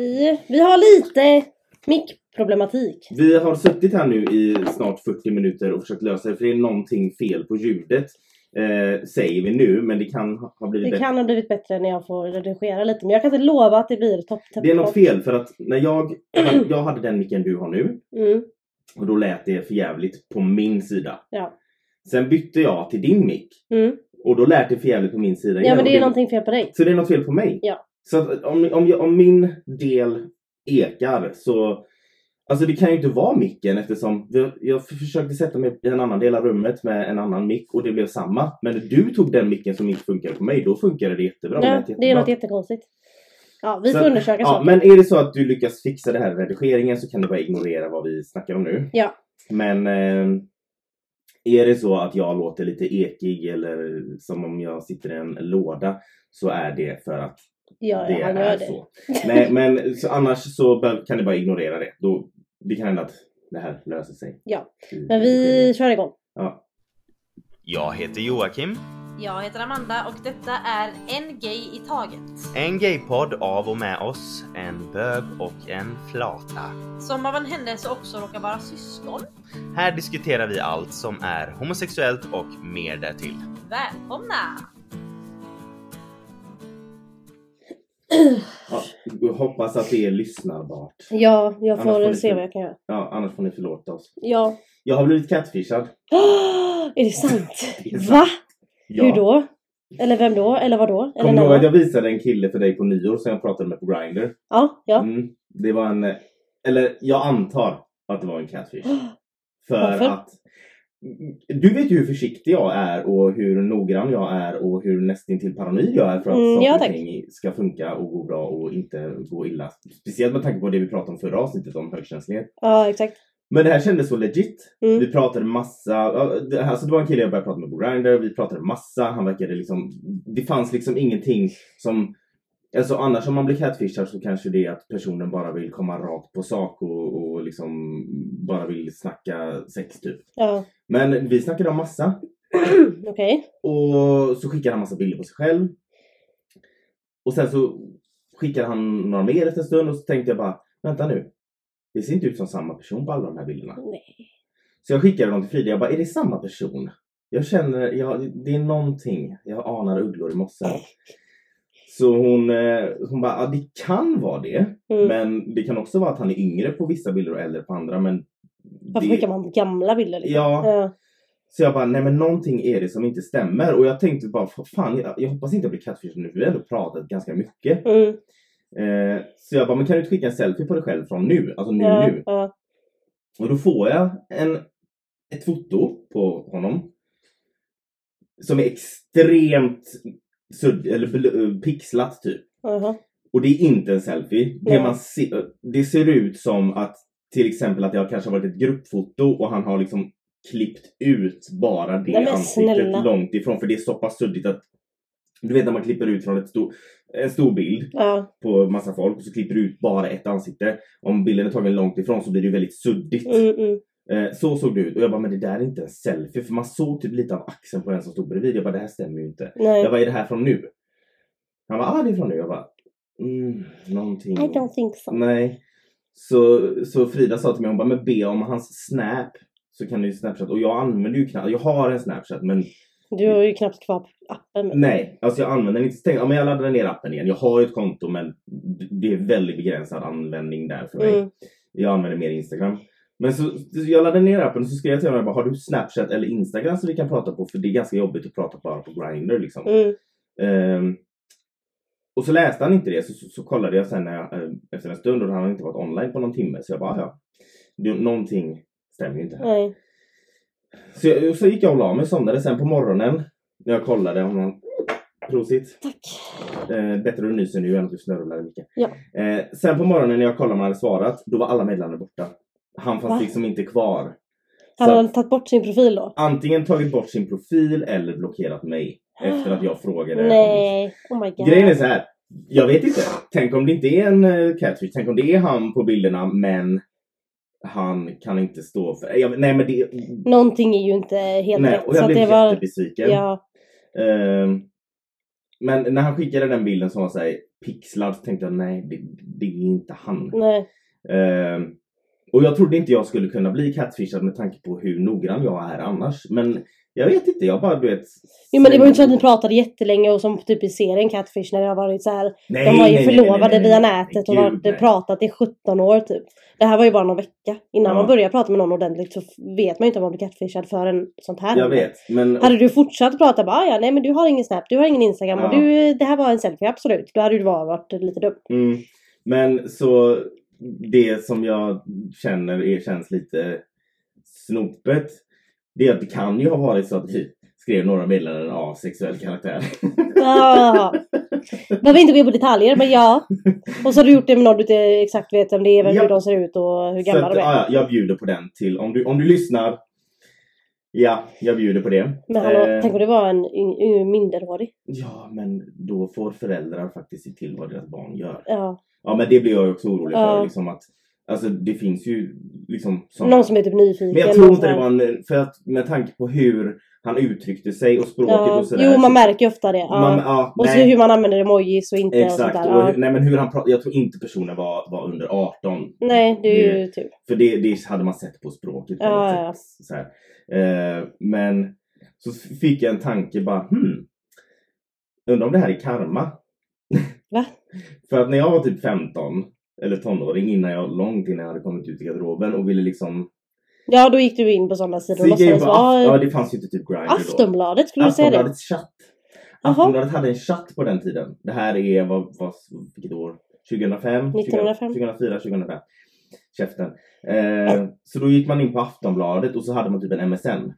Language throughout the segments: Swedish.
Hej. Vi har lite mickproblematik. Vi har suttit här nu i snart 40 minuter och försökt lösa det för det är någonting fel på ljudet. Eh, säger vi nu men det kan ha blivit Det bättre. kan ha blivit bättre när jag får redigera lite men jag kan inte lova att det blir topp Det är något fel för att när jag, jag hade den micken du har nu Mm, och då lät det för jävligt på min sida. ja. Sen bytte jag till din mick Mm. och då lät det för jävligt på min sida ja igen. men det är någonting fel på dig. Så det är något fel på mig? Ja. Så om, om, jag, om min del ekar så Alltså det kan ju inte vara micken eftersom jag, jag försökte sätta mig i en annan del av rummet med en annan mick och det blev samma. Men när du tog den micken som inte funkade på mig, då funkade det jättebra. Ja, lät det är något jättekonstigt. Ja, vi Så får undersöka ja. Men är det så att du lyckas fixa det här redigeringen så kan du bara ignorera vad vi snackar om nu. Ja. Men eh, är det så att jag låter lite ekig eller som om jag sitter i en låda så är det för att Ja, det han är gör det. så. Nej, men så annars så bör- kan ni bara ignorera det. Då, det kan hända att det här löser sig. Ja. I Men vi kör igång. Ja. Jag heter Joakim. Jag heter Amanda och detta är En Gay i Taget. En gaypodd av och med oss, en bög och en flata. Som av en händelse också råkar vara syskon. Här diskuterar vi allt som är homosexuellt och mer därtill. Välkomna! Ja. jag Hoppas att det är lyssnarbart. Ja, jag får får se vad jag kan göra. Ja, annars får ni förlåta oss. Ja. Jag har blivit catfishad. är det sant? Det är sant. Va? Ja. Hur då? Eller vem då? Eller vad då? Kommer du ihåg att jag visade en kille för dig på nyår som jag pratade med på Grindr? Ja, ja. Mm, det var en... Eller jag antar att det var en catfish. För Varför? att... Du vet ju hur försiktig jag är och hur noggrann jag är och hur nästintill paranoid jag är för att Mm, ja, och ting ska funka och gå bra och inte gå illa. Speciellt med tanke på det vi pratade om förra avsnittet om högkänslighet. Ja, exakt. Men det här kändes så legit. Mm. Vi pratade massa, alltså det var en kille jag började prata med på Grindr, vi pratade massa, han verkade liksom, det fanns liksom ingenting som Alltså annars om man blir catfishad så kanske det är att personen bara vill komma rakt på sak och, och liksom bara vill snacka sex typ. Ja. Men vi snackade om massa Okej. och så skickade han massa bilder på sig själv. Och sen så skickade han några mer efter en stund och så tänkte jag bara, vänta nu. Det ser inte ut som samma person på alla de här bilderna. Nej. Så jag skickade dem till Frida. Jag bara, är det samma person? Jag känner, jag, det är någonting. Jag anar ugglor i mossen. Så hon, eh, hon bara, ja det kan vara det. Mm. Men det kan också vara att han är yngre på vissa bilder och äldre på andra. Men Varför skickar man gamla bilder? Liksom? Ja. ja. Så jag bara, nej men någonting är det som inte stämmer. Och jag tänkte bara, fan jag, jag hoppas inte jag blir catfishad nu för vi har ändå pratat ganska mycket. Mm. Eh, så jag bara, men kan du inte skicka en selfie på dig själv från nu? Alltså nu ja, nu. ja. Och då får jag en, ett foto på honom. Som är extremt sudd, eller bl- pixlat typ. Jaha. Och det är inte en selfie. Det, man se, det ser ut som att till exempel att det har kanske varit ett gruppfoto och han har liksom klippt ut bara det Nej, ansiktet snälla. långt ifrån. För det är så pass suddigt att du vet när man klipper ut från ett stor, en stor bild Ja. på massa folk och så klipper du ut bara ett ansikte. Om bilden är tagen långt ifrån så blir det ju väldigt suddigt. Mm, mm. Eh, så såg det ut och jag bara, men det där är inte en selfie för man såg typ lite av axeln på den som stod bredvid. Jag bara, det här stämmer ju inte. Nej. Jag bara, är det här från nu? Han bara, ah det är från nu. Jag bara, mm, någonting. I don't think so. Nej. Så, så Frida sa till mig, hon bara, men be om hans snap. Så kan du ju snapchat. Och jag använder ju knappt, jag har en snapchat men Du har ju knappt kvar appen. Men... nej. Alltså jag använder den inte. Jag, ja, men jag laddade ner appen igen. Jag har ju ett konto men det är väldigt begränsad användning där för mig. Mm. Jag använder mer Instagram. Men så, jag laddade ner appen och så skrev jag till honom, bara, har du Snapchat eller Instagram som vi kan prata på? För det är ganska jobbigt att prata bara på Grindr liksom. Mm. Ehm, och så läste han inte det, så, så, så kollade jag sen när jag, eh, efter en stund och då hade han inte varit online på någon timme. Så jag bara, ja. Det, någonting stämmer ju inte här. Nej. Så, jag, så gick jag och la mig somnade sen på morgonen. När jag kollade om han... Prosit. Tack. Eh, bättre att du nyser nu än att du snörvlar mycket. Ja. Eh, sen på morgonen när jag kollade om han hade svarat, då var alla meddelanden borta. Han fanns Va? liksom inte kvar. Hade han tagit bort sin profil då? antingen tagit bort sin profil eller blockerat mig. Efter att jag frågade. Nej. Oh my god. Grejen är så här. Jag vet inte. Tänk om det inte är en uh, catfish. Tänk om det är han på bilderna men han kan inte stå för... Jag, nej men det... Någonting är ju inte helt Nej, rätt. och jag så blev det var... jättebesviken. Ja. Ehm, men när han skickade den bilden som var såhär pixlad så tänkte jag nej, det, det är inte han. Nej. Ehm, och jag trodde inte jag skulle kunna bli catfishad med tanke på hur noggrann jag är annars. Men jag vet inte, jag bara du vet... Jo men det var ju inte så att ni pratade jättelänge och som typ i serien Catfish när det har varit så här. Nej, de var ju nej, förlovade nej, via nätet och hade pratat i 17 år typ. Det här var ju bara någon vecka. Innan Ja. man börjar prata med någon ordentligt så vet man ju inte om man blir catfishad förrän sånt här Jag vet, men... Hade du fortsatt prata bara "Ah, ja nej men du har ingen snap, du har ingen instagram och Ja. du, det här var en selfie absolut. Då hade du bara varit lite dum. Mm, men så det som jag känner är, känns lite snopet. Det är att det kan ju ha varit så att vi skrev några meddelanden av sexuell karaktär. Ah. Behöver inte gå in på detaljer men ja. Och så har du gjort det med någon du inte exakt vet vem det är, vem Ja. hur de ser ut och hur gamla de är. ja, ja, jag bjuder på den till, om du, om du lyssnar. Ja, jag bjuder på det. Men hallå, Eh, tänk om det var en minderårig. Ja, men då får föräldrar faktiskt se till vad deras barn gör. Ja. Ja, men det blir jag också orolig Ja. för. Liksom att, alltså det finns ju liksom såna- Någon som är typ nyfiken. Men jag tror inte det som- var en, för att med tanke på hur han uttryckte sig och språket Ja. och sådär. Jo man märker ju ofta det. Ja. Man, ja, och så hur man använder emojis och inte och sånt Exakt. där. Och, nej men hur han pratade, jag tror inte personen var, var under 18. Nej det är ju tur. För det, det hade man sett på språket på Ja, ja. Så. Eh, men så fick jag en tanke bara, hmm. Undrar om det här är karma? Va? För att när jag var typ 15, eller tonåring, innan jag, långt innan jag hade kommit ut i garderoben och ville liksom... Ja då gick du in på sådana sidor Så och låtsades Aft- ja, vara det fanns ju inte typ Grindr. Aftonbladet skulle du säga det? Aftonbladets chatt. Aftonbladet hade en chatt på den tiden. Det här är, vad, vad, vilket år? 2005? 1905. 2004, 2005. Käften. Eh, så då gick man in på Aftonbladet och så hade man typ en MSN.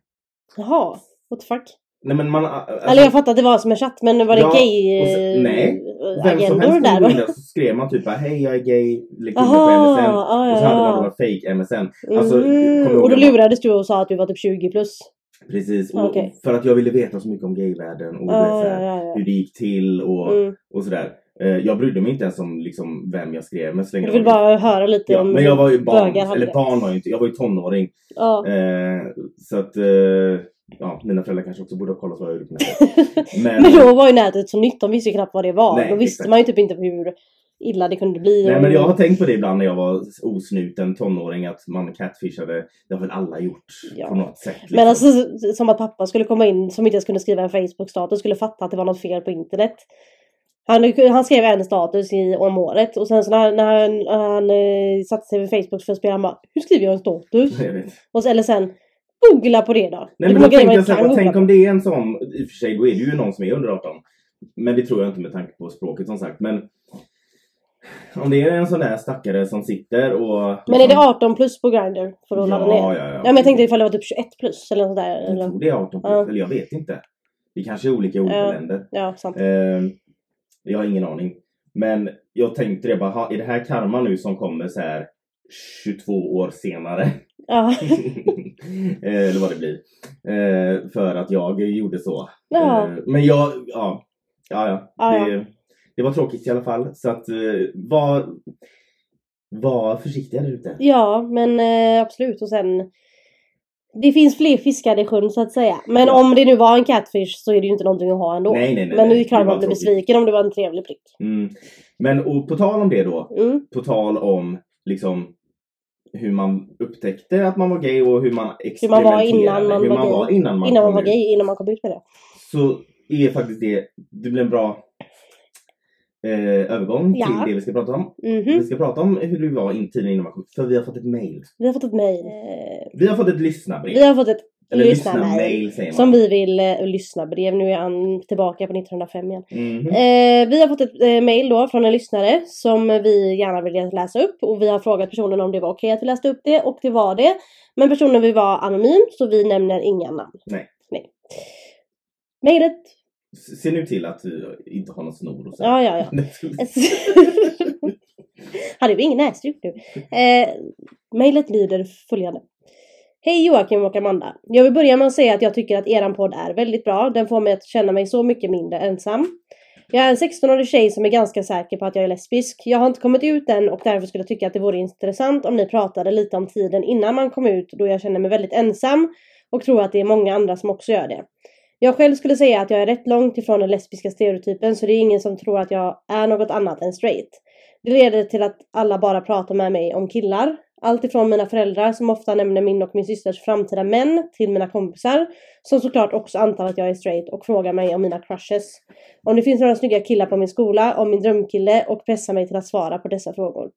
Jaha, what the fuck? Nej men man... Alltså, Eller jag fattar att det var som en chatt men var det Ja, gay så- eh, nej. vem som helst där då? så skrev man typ hej jag är gay, lägg till mig på MSN. ja, Och så hade man några fake MSN. Alltså, ihåg Och då lurades du och sa att du var typ 20 plus? Precis, och Okej. för att jag ville veta så mycket om gayvärlden och Ja, så här, hur det gick till och, Mm. och sådär. Eh, jag brydde mig inte ens om liksom, vem jag skrev med så länge jag vill bara höra lite Ja, om men jag var ju barn, eller det. barn var jag inte, jag var ju tonåring. Ja. Eh, så att, eh, ja, mina föräldrar kanske också borde ha kollat vad jag gjorde på nätet. Men, Men då var ju nätet så nytt, de visste ju knappt vad det var. Nej, då visste exakt. man ju typ inte hur illa det kunde bli. nej men jag har tänkt på det ibland när jag var osnuten tonåring att man catfishade. Det har väl alla gjort Ja. på något sätt. Liksom. Men alltså som att pappa skulle komma in som inte ens kunde skriva en Facebook-status skulle fatta att det var något fel på internet. Han, han skrev en status i, om året och sen så när, när han, han eh, satte sig vid Facebook för att spela han bara Hur skriver jag en status? jag. Och eller sen Googla på det då. Nej men tänkte jag inte så här, tänk om det är en sån, i och för sig då är det ju någon som är under 18. Men det tror jag inte med tanke på språket som sagt. Men om det är en sån där stackare som sitter och... Men är det 18 plus på Grindr för att ladda ner? Ja, ja, ja. Ja men jag tänkte ifall det var typ 21 plus eller något. Jag Eller, tror det är 18 plus, Ja. eller jag vet inte. Det kanske är olika i olika Ja. länder. ja sant. Ehm, jag har ingen aning. Men jag tänkte det bara, ha, är det här karma nu som kommer så här 22 år senare? Ja. Eh, Eller vad det blir. Eh, för att jag gjorde så. Ja. Eh, men jag, ja. Ja, ja. Det, det var tråkigt i alla fall. Så att var, var försiktiga där ute. Ja, men absolut. Och sen det finns fler fiskar i sjön så att säga. Men Ja. om det nu var en catfish så är det ju inte någonting att ha ändå. Nej, nej, nej, men nu är klart Det var man blir besviken om det var en trevlig prick. Mm. Men och på tal om det då. Mm. På tal om liksom hur man upptäckte att man var gay och hur man Hur man experimenterade. var innan man hur var man gay. var innan man innan man var ut. gay, innan man kom ut med det. Så är faktiskt det, det blir en bra eh, övergång Ja. till det vi ska prata om. Mhm. Vi ska prata om hur du var in tiden innan man kom ut. För vi har fått ett mail. Vi har fått ett. Eh, Vi har fått ett lyssnarbrev. vi har fått ett Eller lyssnarmail. lyssnarmail säger man. Som vi vill eh, lyssna brev. Nu är han tillbaka på 1905 igen. Mhm. Eh, vi har fått ett eh, mail då från en lyssnare som vi gärna vill läsa upp och vi har frågat personen om det var okej att vi läste upp det och det var det. Men personen vill vara anonym så vi nämner inga namn. Nej. Nej. Mailet. S- Se nu till att du inte har någon snor och så. Ja, ja, ja. Hade vi ingen näsduk nu. Eh, mailet lyder följande. Hej Joakim och Amanda. Jag vill börja med att säga att jag tycker att eran podd är väldigt bra. Den får mig att känna mig så mycket mindre ensam. Jag är en 16-årig tjej som är ganska säker på att jag är lesbisk. Jag har inte kommit ut än och därför skulle jag tycka att det vore intressant om ni pratade lite om tiden innan man kom ut då jag känner mig väldigt ensam och tror att det är många andra som också gör det. Jag själv skulle säga att jag är rätt långt ifrån den lesbiska stereotypen så det är ingen som tror att jag är något annat än straight. Det leder till att alla bara pratar med mig om killar. Allt ifrån mina föräldrar som ofta nämner min och min systers framtida män till mina kompisar som såklart också antar att jag är straight och frågar mig om mina crushes. Om det finns några snygga killar på min skola, om min drömkille och pressar mig till att svara på dessa frågor.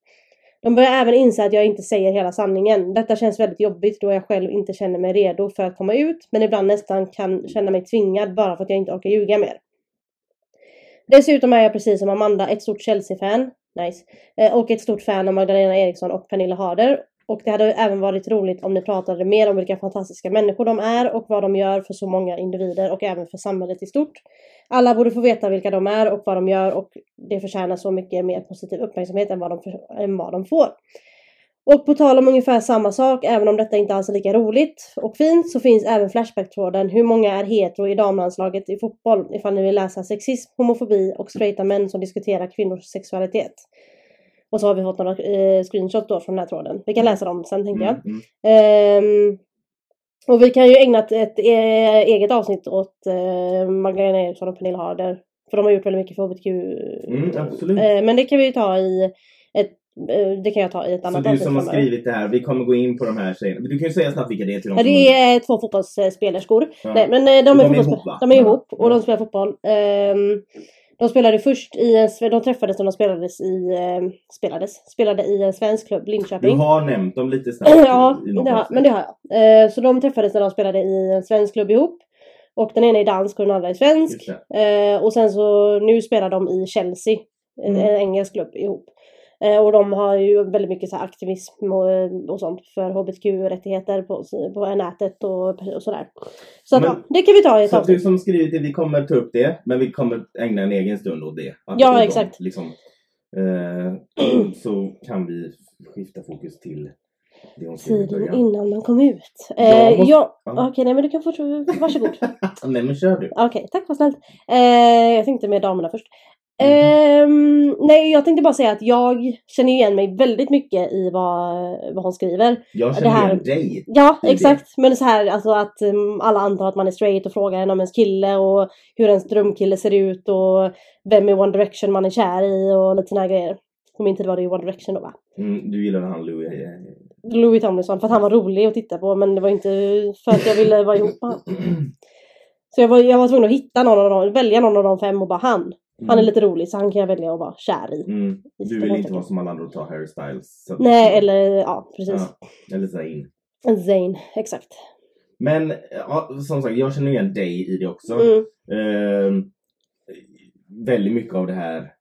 De börjar även inse att jag inte säger hela sanningen. Detta känns väldigt jobbigt då jag själv inte känner mig redo för att komma ut men ibland nästan kan känna mig tvingad bara för att jag inte orkar ljuga mer. Dessutom är jag precis som Amanda ett stort Chelsea-fan. Nice. Eh, och ett stort fan av Magdalena Eriksson och Pernilla Harder. Och det hade även varit roligt om ni pratade mer om vilka fantastiska människor de är och vad de gör för så många individer och även för samhället i stort. Alla borde få veta vilka de är och vad de gör och det förtjänar så mycket mer positiv uppmärksamhet än vad de, för, än vad de får. Och på tal om ungefär samma sak, även om detta inte alls är lika roligt och fint, så finns även Flashback-tråden Hur många är hetero i damlandslaget i fotboll? Ifall ni vill läsa sexism, homofobi och straighta män som diskuterar kvinnors sexualitet. Och så har vi fått några eh, screenshots då från den här tråden. Vi kan läsa dem sen tänker jag. Mm, mm. Ehm, och vi kan ju ägna ett, eh, eget avsnitt åt eh, Magdalena Eriksson och Pernilla Harder. För de har gjort väldigt mycket för HBTQ. Mm, absolut. Eh, men det kan vi ju ta i ett, det kan jag ta i ett Så annat du som har skrivit det här, vi kommer gå in på de här tjejerna. Du kan ju säga snabbt vilka det är till de som det är två fotbollsspelerskor. Ja. Nej, men eh, de, De är, är fotbollsspel- ihop, va? de är ihop och de spelar fotboll. Ehm, de spelade först i en, de träffades när de spelades i, eh, spelades, spelade i en svensk klubb, Du Linköping. har nämnt dem lite snabbt. Ja, i det har, men det har jag. Eh, så de träffades när de spelade i en svensk klubb ihop. Och den ena är dansk och den andra är svensk. Eh, och sen så nu spelar de i Chelsea, en, Mm. en engelsk klubb ihop. Eh, och de har ju väldigt mycket så aktivism och, och sånt för hbtq-rättigheter på, på nätet och, och sådär. Så att, Men- ja, det kan vi ta i ett Så att du avsnitt. som skrivit det, vi kommer ta upp det, men vi kommer ägna en egen stund åt det. Ja, dem, exakt. Liksom, eh, så kan vi skifta fokus till Tiden innan man kom ut. Eh, måste- ja. Okej, nej men du kan fortsätta. Varsågod. Nej men kör du. Okej, tack vad snällt. Eh, jag tänkte med damerna först. Mhm. Ehm, nej, jag tänkte bara säga att jag känner igen mig väldigt mycket i vad, vad hon skriver. Jag Det känner här- igen dig. Ja, Det exakt. Men så här, alltså att um, alla antar att man är straight och frågar en om ens kille och hur ens drömkille ser ut och vem i One Direction man är kär i och lite såna här grejer. På min tid var det ju One Direction då va? Mm, du gillar han Louis. eh, Louis Tomlinson för att han var rolig att titta på men det var inte för att jag ville vara ihop med honom. Så jag var, jag var tvungen att hitta någon av dem, välja någon av de fem och bara han. Han är lite rolig så han kan jag välja att vara kär i. Mm. Du vill inte vara som alla andra och ta Harry Styles. Så- Nej eller ja precis. Ja, eller Zayn. Zayn, exakt. Men ja, som sagt, jag känner igen dig i det också. Mm. Ehm, väldigt mycket av det här.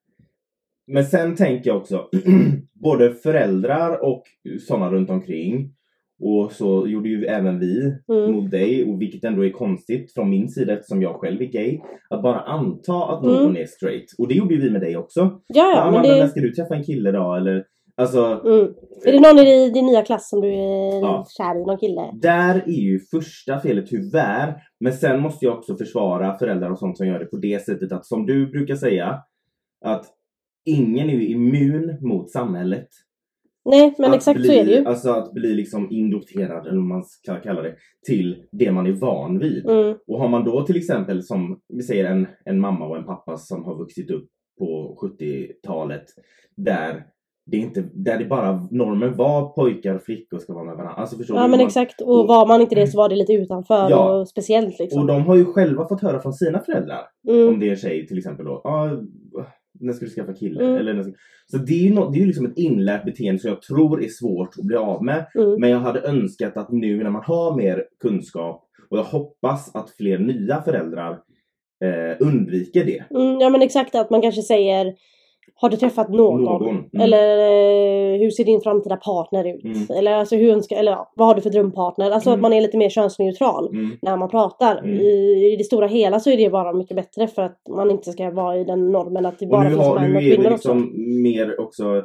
Men sen tänker jag också, både föräldrar och sådana runt omkring. Och så gjorde ju även vi Mm. mot dig, och vilket ändå är konstigt från min sida eftersom jag själv är gay. Att bara anta att någon Mm. är straight. Och det gjorde ju vi med dig också. Ja, ja men Amanda, när det... ska du träffa en kille då? Eller, alltså, Mm. Är det någon i din nya klass som du är Ja. kär i? Någon kille? Där är ju första felet tyvärr. Men sen måste jag också försvara föräldrar och sånt som gör det på det sättet att som du brukar säga att ingen är ju immun mot samhället. Nej men att exakt bli, så är det ju. Alltså att bli liksom indoktrerad, eller vad man ska kalla det, till det man är van vid. Mm. Och har man då till exempel som, vi säger en, en mamma och en pappa som har vuxit upp på 70-talet där det inte, där det bara normen var pojkar och flickor ska vara med varandra. Alltså förstår Ja du? men Man- exakt. Och och- var man inte det så var det lite utanför Ja. och speciellt liksom. Och de har ju själva fått höra från sina föräldrar, Mm. om det är en tjej till exempel då. Ah, när ska du skaffa kille? Mm. Eller när. Så det är ju nå- det är ju liksom ett inlärt beteende som jag tror är svårt att bli av med. Mm. Men jag hade önskat att nu när man har mer kunskap och jag hoppas att fler nya föräldrar eh, undviker det. Mm, ja men exakt att man kanske säger Har du träffat någon? Någon, mm. Eller eh, hur ser din framtida partner ut? Mm. Eller alltså hur önskar, eller ja, vad har du för drömpartner? Alltså Mm. att man är lite mer könsneutral Mm. när man pratar. Mm. I, I det stora hela så är det bara mycket bättre för att man inte ska vara i den normen att det bara nu, finns har, män nu och är vi kvinnor liksom också. mer också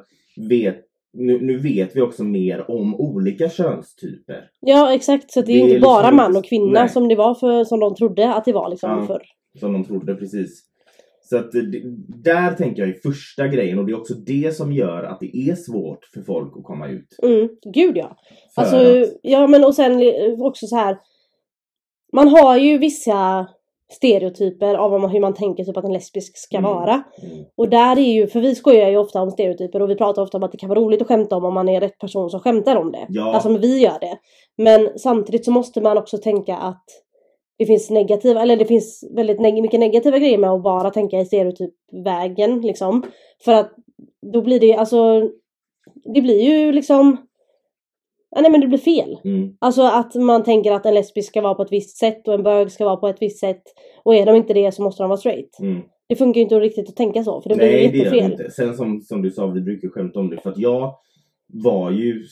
vet nu, nu vet vi också mer om olika könstyper. Ja exakt, så det är Det ju är inte bara liksom- man och kvinna nej. som det var för, som de trodde att det var liksom Ja. förr. Som de trodde precis. Så att det, där tänker jag är första grejen och det är också det som gör att det är svårt för folk att komma ut. Mm, gud ja. För Alltså, att, ja men och sen li- också så här. Man har ju vissa stereotyper av hur man tänker typ att en lesbisk ska Mm. vara. Mm. Och där är ju, för vi skojar ju ofta om stereotyper och vi pratar ofta om att det kan vara roligt att skämta om om man är rätt person som skämtar om det. Ja. Alltså vi gör det. Men samtidigt så måste man också tänka att det finns negativa, eller det finns väldigt neg- mycket negativa grejer med att bara tänka i stereotypvägen liksom. För att då blir det alltså, det blir ju liksom, ja, nej men det blir fel. Mm. Alltså att man tänker att en lesbisk ska vara på ett visst sätt och en bög ska vara på ett visst sätt. Och är de inte det så måste de vara straight. Mm. Det funkar ju inte riktigt att tänka så för det blir Nej, det gör det jättefel. inte. Sen som, som du sa, vi brukar skämta om det för att jag var ju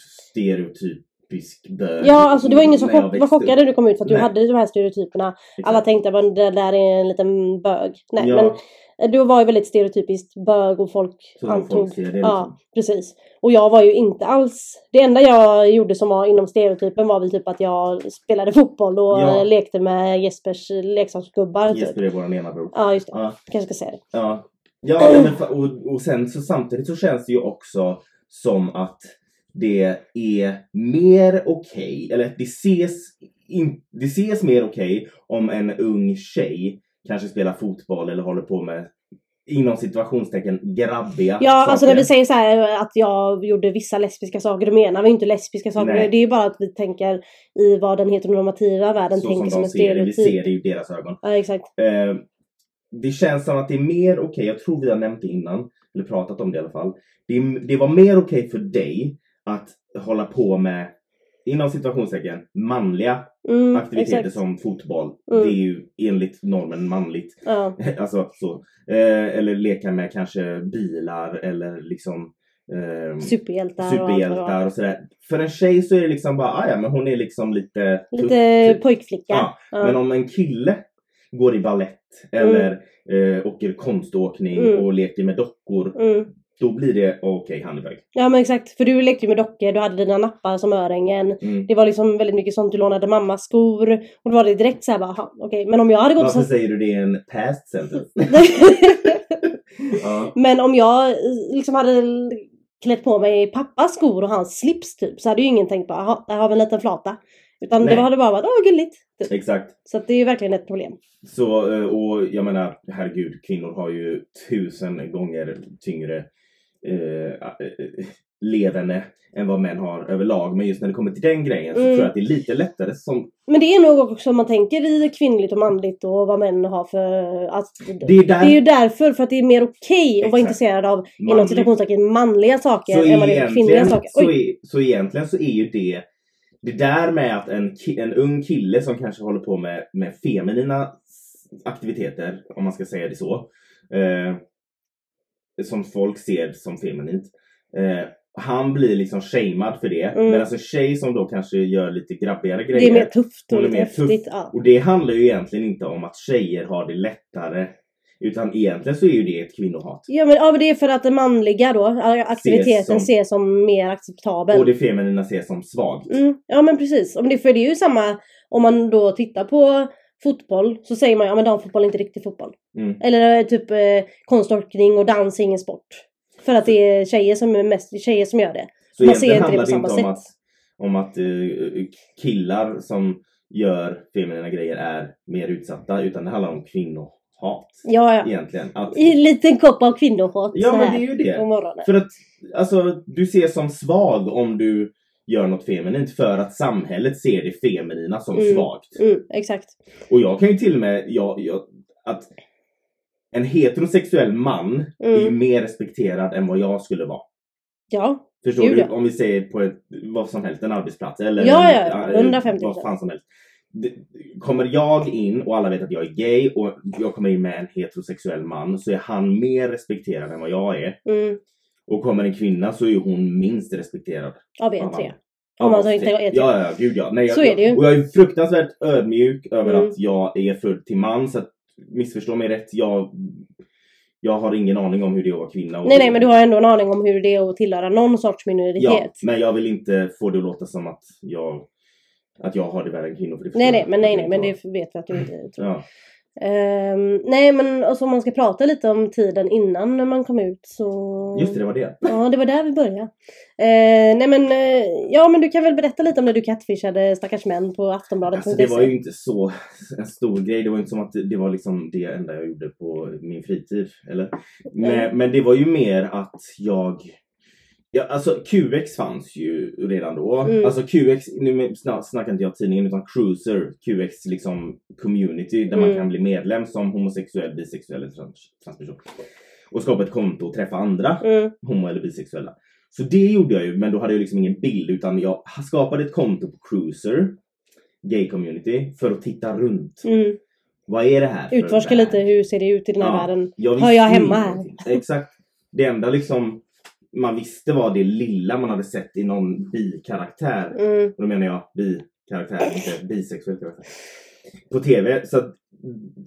stereotypisk bög. Ja, alltså det var ingen som chock, var chockad när du kom ut för att du Nej. hade de här stereotyperna. Alla tänkte att det där är en liten bög. Nej, Ja. men du var ju väldigt stereotypiskt bög och folk Så antog. folk det, Ja, liksom. precis. Och jag var ju inte alls... Det enda jag gjorde som var inom stereotypen var väl typ att jag spelade fotboll och Ja. lekte med Jespers leksaksgubbar. Typ. Jesper är vår ena bror. Ja, just det. Ja, Kanske ska säga det. ja. ja men, och, och sen så samtidigt så känns det ju också som att det är mer okej, eller det ses, in, det ses mer okej om en ung tjej kanske spelar fotboll eller håller på med inom situationstecken grabbiga Ja, saker. alltså när vi säger så här att jag gjorde vissa lesbiska saker, då menar vi inte lesbiska saker. Nej. Det är ju bara att vi tänker i vad den heteronormativa världen så tänker som som en det, vi stereotyp. ser det i deras ögon. Ja, exakt. Eh, det känns som att det är mer okej, jag tror vi har nämnt det innan, eller pratat om det i alla fall. Det, det var mer okej för dig att hålla på med, inom situationstecken, manliga Mm, aktiviteter exakt. som fotboll. Mm. Det är ju enligt normen manligt. Ja. alltså så. Eh, eller leka med kanske bilar eller liksom eh, Superhjältar, och superhjältar var. och sådär. För en tjej så är det liksom bara, ah, ja men hon är liksom lite tuff, Lite typ. pojkflicka. Ja, Ja. Men om en kille går i ballett eller eh, åker konståkning Mm. och leker med dockor, Mm. Då blir det okej, han är bög. Ja men exakt, för du lekte ju med dockor, du hade dina nappar som örhängen. Mm. Det var liksom väldigt mycket sånt, du lånade mammas skor. Och då var det direkt såhär bara, "Aha, okej. Men om jag hade gått Varför så... säger du det i en past sentence? ja. Men om jag liksom hade klätt på mig pappas skor och hans slips typ så hade ju ingen tänkt bara, jaha, där har vi en liten flata. Utan Nej. det hade bara varit, åh gulligt. Typ. Exakt. Så att det är ju verkligen ett problem. Så, eh, och jag menar, herregud, kvinnor har ju tusen gånger tyngre eh, eh, leverne än vad män har överlag. Men just när det kommer till den grejen så Mm. tror jag att det är lite lättare som... Men det är nog också om man tänker i kvinnligt och manligt och vad män har för... Alltså, Det är där... Det är ju därför, för att det är mer okej att vara intresserad av inom citationstecken manliga saker så, än vad det är kvinnliga saker. så, är, så egentligen så är ju det det där med att en, en ung kille som kanske håller på med, med feminina aktiviteter, om man ska säga det så, eh, som folk ser som feminint, eh, han blir liksom shamead för det. Mm. Medan en tjej som då kanske gör lite grabbigare grejer. Det är mer tufft och lite häftigt. Ja. Och det handlar ju egentligen inte om att tjejer har det lättare. Utan egentligen så är ju det ett kvinnohat. Ja, men, ja men det är för att den manliga då, aktiviteten som- ses som mer acceptabel. Och det feminina ses som svagt. Mm, ja men precis. Om det, för det är ju samma om man då tittar på fotboll så säger man ja men damfotboll är inte riktig fotboll. Mm. Eller eh, typ eh, konståkning och dans är ingen sport. För att det är tjejer som är mest tjejer som gör det. Så Man ser inte det på samma inte om sätt. att, om att eh, killar som gör feminina grejer är mer utsatta. Utan det handlar om kvinnohat. Ja ja. Egentligen. Att, I en liten kopp av kvinnohat ja men det är ju det. För att alltså, du ses som svag om du gör något feminint för att samhället ser det feminina som Mm. svagt. Mm, exakt. Och jag kan ju till och med, jag, jag, att en heterosexuell man är ju Mm. mer respekterad än vad jag skulle vara. Ja. Förstår Gud, du? Om vi säger på ett, vad som helst, en arbetsplats eller Ja, ja, ja. eh, 150%. vad fan som helst. Kommer jag in och alla vet att jag är gay och jag kommer in med en heterosexuell man så är han mer respekterad än vad jag är. Mm, Och kommer en kvinna så är hon minst respekterad. av er tre. Om man inte är tre. Ja, ja, gud ja. Nej, jag, Så är det ju. Och jag är fruktansvärt ödmjuk över Mm. att jag är född till man. Så att, missförstå mig rätt. Jag, jag har ingen aning om hur det är att vara kvinna. Nej nej men du har ändå en aning om hur det är att tillhöra någon sorts minoritet. Ja, men jag vill inte få det att låta som att jag, att jag har det värre än kvinnor. För det nej nej men nej nej men det vet vi att du inte tror. Ja. Ehm, nej men alltså, om man ska prata lite om tiden innan när man kom ut så... Just det, det var det. Ja, det var där vi började. Eh, nej men, eh, ja men du kan väl berätta lite om när du catfishade stackars män på Aftonbladet. Alltså det var ju inte så en stor grej. Det var inte som att det var liksom det enda jag gjorde på min fritid. Eller? Men, men det var ju mer att jag Ja, alltså QX fanns ju redan då. Mm. Alltså QX, nu snackar inte jag tidningen utan Cruiser, QX liksom community där man Mm. kan bli medlem som homosexuell, bisexuell eller trans- transperson. Och skapa ett konto och träffa andra Mm, homo eller bisexuella. Så det gjorde jag ju, men då hade jag liksom ingen bild utan jag skapade ett konto på Cruiser, gay community, för att titta runt. mm. Vad är det här för Utforska värld? lite hur ser det ut i den här Ja, världen. Jag Hör jag hemma här? Exakt. Det enda liksom man visste var det lilla man hade sett i någon bikaraktär. Mm, Och då menar jag bi-karaktär, inte bisexuell karaktär. På TV. Så att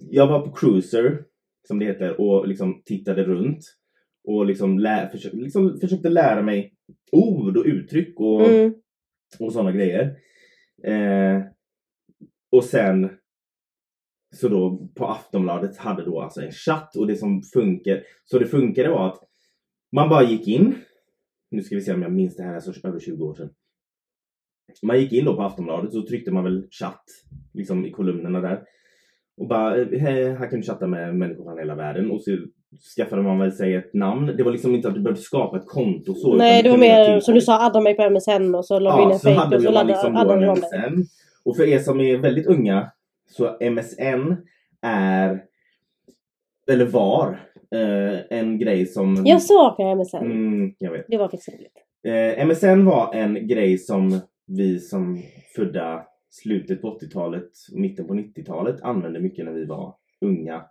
jag var på Cruiser, som det heter, och liksom tittade runt. Och liksom, lä- försö- liksom försökte lära mig ord och uttryck och, mm, och sådana grejer. Eh, och sen så då på Aftonbladet hade då alltså en chatt och det som funkar, så det funkade var att man bara gick in. Nu ska vi se om jag minns det här, alltså över 20 år sedan. Man gick in då på Aftonbladet så tryckte man väl chatt liksom i kolumnerna där. Och bara, eh, "Hej, här kan du chatta med människor från hela världen. Och så skaffade man väl sig ett namn. Det var liksom inte att du behövde skapa ett konto så. Nej det var mer tillfälligt. som du sa, adda mig på MSN och så la vi in Ja, en hade och så laddade liksom addade vi. MSN. Och för er som är väldigt unga så MSN är, eller var, eh, en grej som... Jag saknar MSN. Mm, jag vet. Det var faktiskt roligt. Eh, MSN var en grej som vi som födda slutet på 80-talet, mitten på 90-talet använde mycket när vi var unga.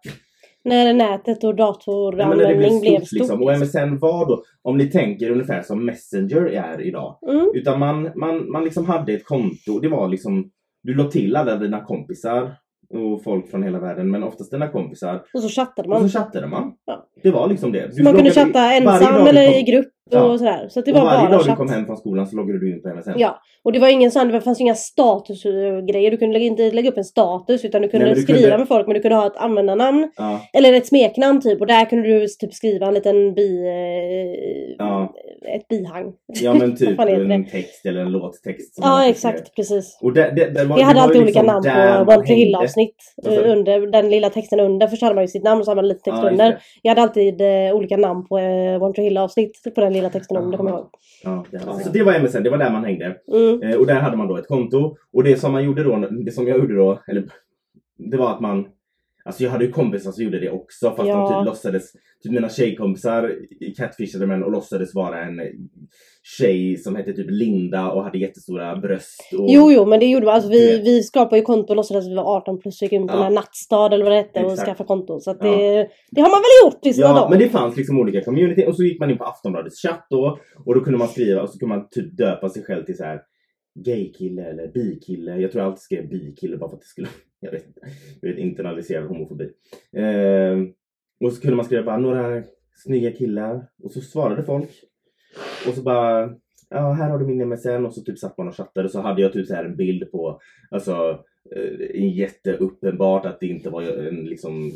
När nätet och Nej, men när det datoranvändning blev stort. liksom. Och MSN var då, om ni tänker ungefär som Messenger är idag. Mm. Utan man, man, man liksom hade ett konto. Det var liksom, du la till alla dina kompisar och folk från hela världen, men oftast dina kompisar. Och så chattade Och man. så chattade man. Ja. Det var liksom det. Du man kunde chatta ensam eller i grupp och Ja. sådär. Så det och var varje bara dag du kom hem från skolan så loggade du in på MSN. Ja, och det var ingen sån, det fanns inga statusgrejer. Du kunde inte lägga upp en status utan du kunde Nej, du skriva kunde- med folk men du kunde ha ett användarnamn. Ja, Eller ett smeknamn typ och där kunde du typ skriva en liten bi... eh, Ja. Ett bihang. ja men typ en text eller en låttext. Ja exakt, precis. Och det, det, det var, Vi hade alltid ju olika liksom namn på One Hill avsnitt. Under den lilla texten under först hade man ju sitt namn och så hade man lite text Ja, under. Jag hade alltid eh, olika namn på eh, One Hill avsnitt på den lilla texten under, kommer jag ihåg. Ja, det hade- så det var MSN, det var där man hängde. Mm. Eh, och där hade man då ett konto. Och det som man gjorde då, det som jag gjorde då, eller det var att man Alltså jag hade ju kompisar som gjorde det också fast Ja. de typ låtsades, typ mina tjejkompisar catfishade män och låtsades vara en tjej som hette typ Linda och hade jättestora bröst. Och, Jo, jo, men det gjorde vi. Alltså, vi, vi skapade ju konto och låtsades att vi var 18 plus och gick in på Ja. den här Nattstad eller vad det hette och skaffade konto. Så att Ja. det, det har man väl gjort i sina Ja, dagar. men det fanns liksom olika community och så gick man in på Aftonbladets chatt då och då kunde man skriva och så kunde man typ döpa sig själv till så här gaykille eller bikille. Jag tror jag alltid skrev bikille bara för att det skulle, jag vet inte, jag vet internaliserad homofobi. Ehm, och så kunde man skriva bara några snygga killar och så svarade folk. Och så bara Ja, här har du min MSN och så typ satt man och chattade så hade jag typ så här en bild på Alltså eh, jätteuppenbart att det inte var en liksom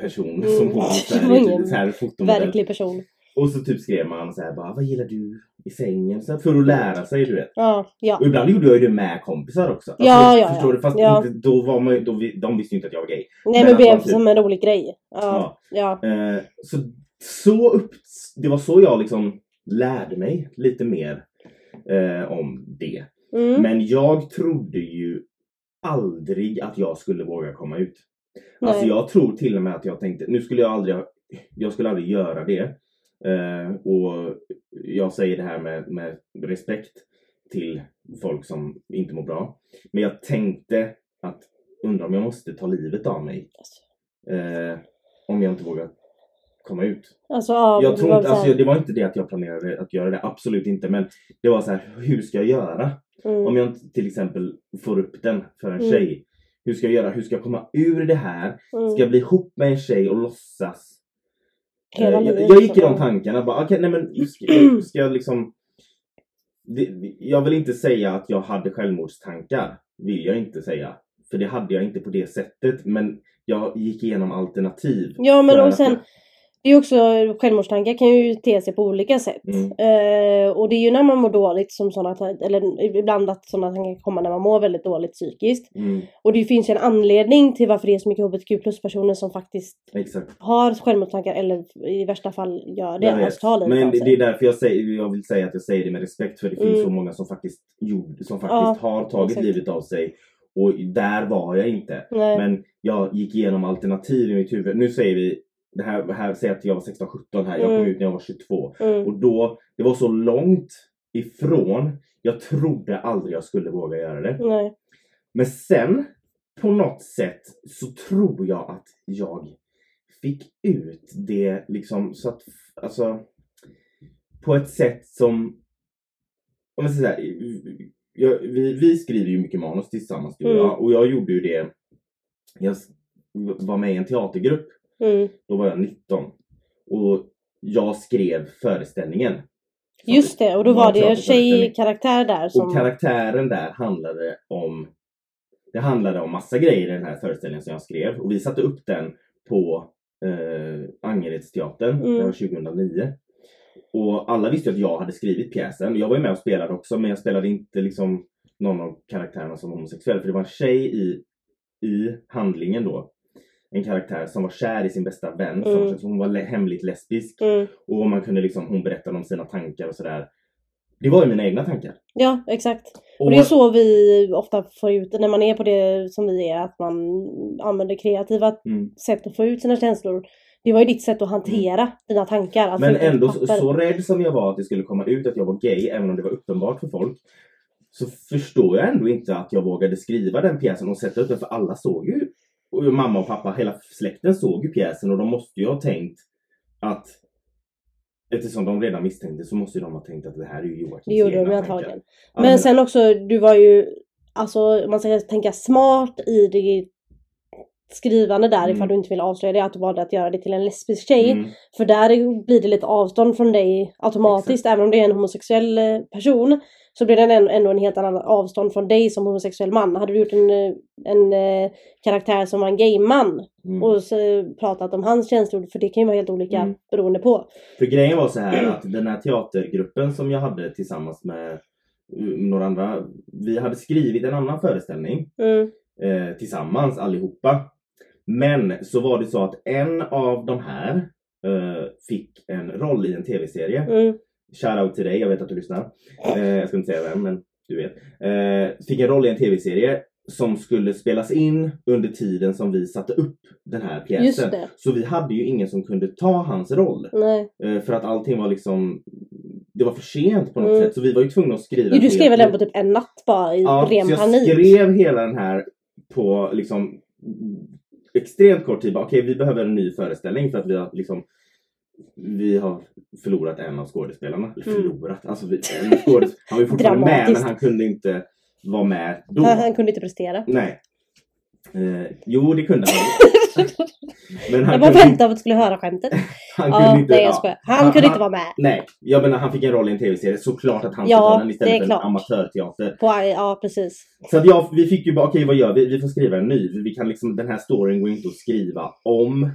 person som Mm. så Det var här, ingen så här fotomodell. Verklig person. Och så typ skrev man så här bara, vad gillar du i sängen? Så för att lära sig, du vet. Ja, ja. Och ibland gjorde jag det med kompisar också. Alltså, Ja, ja, Förstår ja. du? Fast Ja. inte, då var man då, de visste ju inte att jag var gay. Nej Men men det blev typ- som en rolig grej. Ja. ja. Eh, så, så upp, det var så jag liksom lärde mig lite mer eh, om det. Mm. Men jag trodde ju aldrig att jag skulle våga komma ut. Nej. Alltså jag tror till och med att jag tänkte, nu skulle jag aldrig, jag skulle aldrig göra det. Eh, och jag säger det här med, med respekt till folk som inte mår bra. Men jag tänkte att undrar om jag måste ta livet av mig. Eh, om jag inte vågar komma ut. Alltså, ja, Jag det tror var inte, alltså, det var inte det att jag planerade att göra det, absolut inte. Men det var så här, hur ska jag göra? mm. Om jag inte till exempel får upp den för en Mm. tjej. Hur ska jag göra? Hur ska jag komma ur det här? mm. Ska jag bli ihop med en tjej och låtsas? Eh, jag, jag gick i de tankarna. Bara, okej, nej men ska, jag- ska jag liksom... Det, jag vill inte säga att jag hade självmordstankar. Vill jag inte säga. För det hade jag inte på det sättet. Men jag gick igenom alternativ. Ja men och att sen jag- Det är också, självmordstankar kan ju te sig på olika sätt. Mm. Eh, och det är ju när man mår dåligt som sådana, eller ibland att sådana tankar kan komma när man mår väldigt dåligt psykiskt. Mm, Och det finns ju en anledning till varför det är så mycket hbtq plus personer som faktiskt exakt. har självmordstankar eller i värsta fall gör det. Vet. Alltså tar livet Men det, är därför jag, säger, jag vill säga att jag säger det med respekt för det finns Mm. så många som faktiskt, gjorde, som Ja, faktiskt har tagit exakt. livet av sig. Och där var jag inte. Nej. Men jag gick igenom alternativ i mitt huvud. Nu säger vi, det här, här säger att jag var 16-17 här, jag kom Mm. ut när jag var 22. Mm. Och då, det var så långt ifrån, jag trodde aldrig jag skulle våga göra det. Nej. Men sen, på något sätt, så tror jag att jag fick ut det liksom så att, alltså, på ett sätt som, om man säger här, jag, vi, vi skriver ju mycket manus tillsammans du och Mm. jag, och jag gjorde ju det, jag var med i en teatergrupp, Mm. då var jag 19. Och jag skrev föreställningen. Just det, och då var det en tjejkaraktär där som... Och karaktären där handlade om Det handlade om massa grejer i den här föreställningen som jag skrev och vi satte upp den på eh, Angeredsteatern, Mm. det var 2009. Och alla visste att jag hade skrivit pjäsen. Jag var ju med och spelade också men jag spelade inte liksom någon av karaktärerna som homosexuell för det var en tjej i, i handlingen då. En karaktär som var kär i sin bästa vän, Mm. som, hon var hemligt lesbisk. Mm. Och man kunde liksom, hon berättade om sina tankar och sådär. Det var ju mina egna tankar. Ja, exakt. Och, Och, det är så vi ofta får ut när man är på det som vi är, att man använder kreativa mm. sätt att få ut sina känslor. Det var ju ditt sätt att hantera dina tankar. Att få Men ändå så, så rädd som jag var att det skulle komma ut att jag var gay, även om det var uppenbart för folk. Så förstår jag ändå inte att jag vågade skriva den pjäsen och sätta upp den, för alla såg ju. Och mamma och pappa, hela släkten såg ju pjäsen och de måste ju ha tänkt att Eftersom de redan misstänkte så måste ju de ha tänkt att det här är ju Joakims Det gjorde de antagligen. Men sen också, du var ju, alltså man ska tänka smart i det skrivande där Mm. ifall du inte vill avslöja det, att du valde att göra det till en lesbisk tjej. Mm, För där blir det lite avstånd från dig automatiskt, även om det är en homosexuell eh, person. Så blir det ändå, en helt annan avstånd från dig som homosexuell man. Hade du gjort en, eh, en eh, karaktär som var en gayman mm. och så, pratat om hans känslor, för det kan ju vara helt olika Mm. beroende på. För grejen var så här att den här teatergruppen som jag hade tillsammans med några andra, vi hade skrivit en annan föreställning Mm. eh, tillsammans allihopa. Men så var det så att en av de här eh, fick en roll i en tv-serie. Mm. Shoutout till dig, jag vet att du lyssnar. Eh, jag ska inte säga vem, men du vet. Eh, fick en roll i en tv-serie som skulle spelas in under tiden som vi satte upp den här pjäsen. Så vi hade ju ingen som kunde ta hans roll. Nej. Eh, för att allting var liksom Det var för sent på något Mm. sätt så vi var ju tvungna att skriva Jo, du skrev väl den på typ en natt bara i Ja, ren så jag panik? skrev hela den här på liksom extremt kort tid. Bara, Okej, vi behöver en ny föreställning för att vi har liksom vi har förlorat en av skådespelarna. Eller Mm. förlorat, alltså vi, skådes, han var fortfarande med men han kunde inte vara med då. Han, han kunde inte prestera. Nej. Eh, jo, det kunde han. Men han jag bara kunde, väntade på att du skulle höra skämtet. han kunde Ja, inte, nej ja. skojar. Han kunde inte vara med. Nej, jag menar han fick en roll i en tv-serie. Såklart att han Ja, ska ta den istället för en amatörteater. På, ja, precis. Så att jag, vi fick ju bara, okej vad gör vi? Vi får skriva en ny. Vi kan liksom, den här storyn går inte att skriva om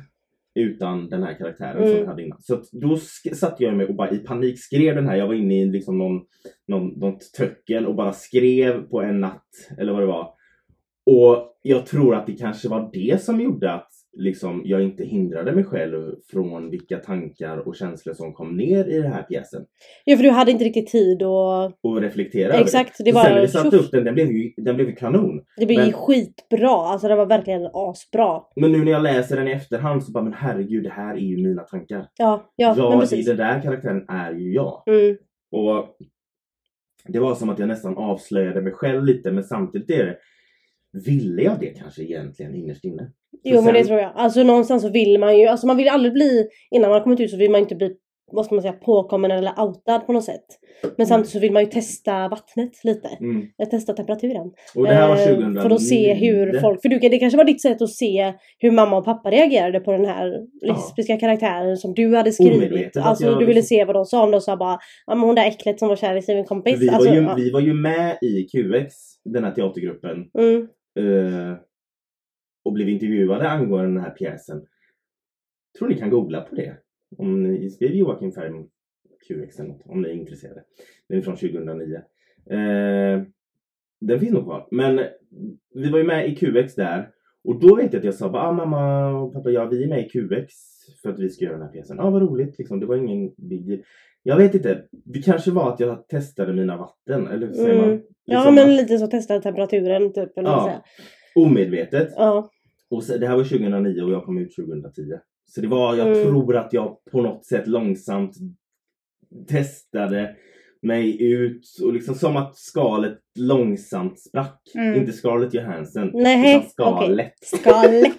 utan den här karaktären som Mm. vi hade innan. Så då satte jag mig och bara i panik skrev den här. Jag var inne i liksom någon, någon, något töcken och bara skrev på en natt, eller vad det var. Och jag tror att det kanske var det som gjorde att liksom, jag inte hindrade mig själv från vilka tankar och känslor som kom ner i den här pjäsen. Ja, för du hade inte riktigt tid och Och reflektera över Exakt, det. det Så var sen när vi satte upp den, den blev ju, den blev ju kanon. det blev Men- skitbra. Alltså det var verkligen asbra. Men nu när jag läser den i efterhand så bara, men herregud, det här är ju mina tankar. Ja, ja, men jag, i precis. den där karaktären är ju jag. Mm. Och det var som att jag nästan avslöjade mig själv lite, men samtidigt är det, ville jag det kanske egentligen innerst inne? Jo men sen- det tror jag. Alltså någonstans så vill man ju, alltså man vill aldrig bli, innan man har kommit ut så vill man inte bli, vad ska man säga, påkommen eller outad på något sätt. Men samtidigt så vill man ju testa vattnet lite. Mm. Eh, Testa temperaturen. Och det här var Eh, 2009. För att se hur folk, för du, det kanske var ditt sätt att se hur mamma och pappa reagerade på den här lesbiska karaktären som du hade skrivit. Alltså du ville liksom- se vad de sa om de sa bara, ja men hon där äcklet som var kär i sin kompis. Vi, alltså, var ju, ja. vi var ju med i QX, den här teatergruppen. Mm, Eh, och blev intervjuade angående den här pjäsen. tror ni kan googla på det. Om ni skriver Joakim Färm QX eller något, om ni är intresserade. Den är från 2009. Eh, den finns nog kvar. Men vi var ju med i QX där. Och då vet jag att jag sa bara, ah, mamma och pappa, ja vi är med i QX för att vi ska göra den här pjäsen. Ja ah, vad roligt liksom, det var ingen big deal. Jag vet inte, det kanske var att jag testade mina vatten, eller hur säger Mm. man? Ja Liksom men att- lite så testade temperaturen typ. Eller Ja. säger. Omedvetet. ja. Och så, det här var 2009 och jag kom ut 2010. Så det var, jag Mm. tror att jag på något sätt långsamt testade mig ut och liksom som att skalet långsamt sprack. Mm. Inte Scarlett Johansson Nej, utan skalet. Skalet.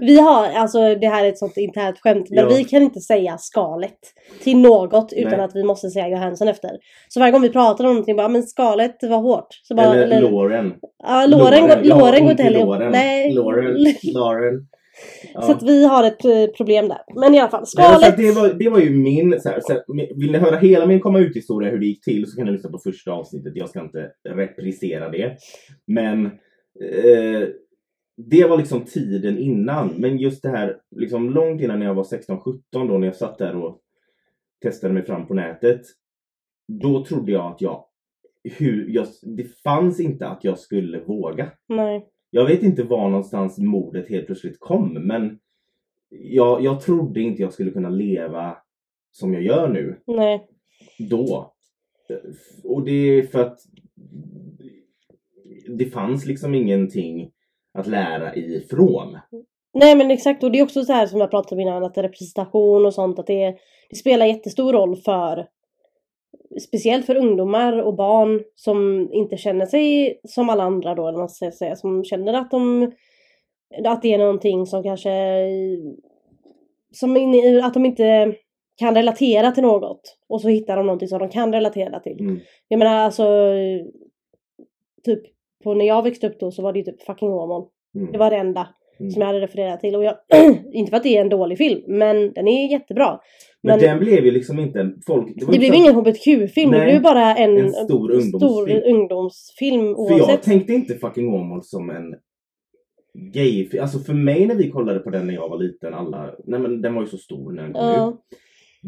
Vi har, alltså det här är ett sånt internt skämt, men Ja. vi kan inte säga skalet till något utan Nej. att vi måste säga Johansson efter. Så varje gång vi pratar om någonting bara, men skalet var hårt. Så bara, Eller, Lauren. Ja, Lauren, går- Jag har Lauren går inte heller låren. Nej. Lauren. Lauren. Ja. Så att vi har ett eh, problem där. Men i alla fall, Nej, skalet. att det, var, det var ju min... Så här, så här, vill ni höra hela min komma ut historia hur det gick till så kan ni lyssna på första avsnittet. Jag ska inte reprisera det. Men eh, det var liksom tiden innan. Men just det här liksom långt innan jag var 16-17 då när jag satt där och testade mig fram på nätet. Då trodde jag att jag... Hur, jag det fanns inte att jag skulle våga. Nej. Jag vet inte var någonstans modet helt plötsligt kom men jag, jag trodde inte jag skulle kunna leva som jag gör nu Nej. då. Och det är för att det fanns liksom ingenting att lära ifrån. Nej men exakt och det är också så här som jag pratade om innan att representation och sånt att det, det spelar jättestor roll för Speciellt för ungdomar och barn som inte känner sig som alla andra då eller man ska säga som känner att de att det är någonting som kanske som in, att de inte kan relatera till något och så hittar de någonting som de kan relatera till. Mm. Jag menar alltså typ på när jag växte upp då så var det ju typ fucking Åmål. Mm. Det var det enda Mm. som jag hade refererat till. Och jag, inte för att det är en dålig film, men den är jättebra. Men, Men, den blev ju liksom inte en folk... det ju blev ingen HBTQ-film, det blev bara en, en stor ungdomsfilm. stor ungdomsfilm För jag oavsett. tänkte inte fucking Åmål som en gay Alltså för mig när vi kollade på den när jag var liten, alla... Nej men den var ju så stor när den kom ut.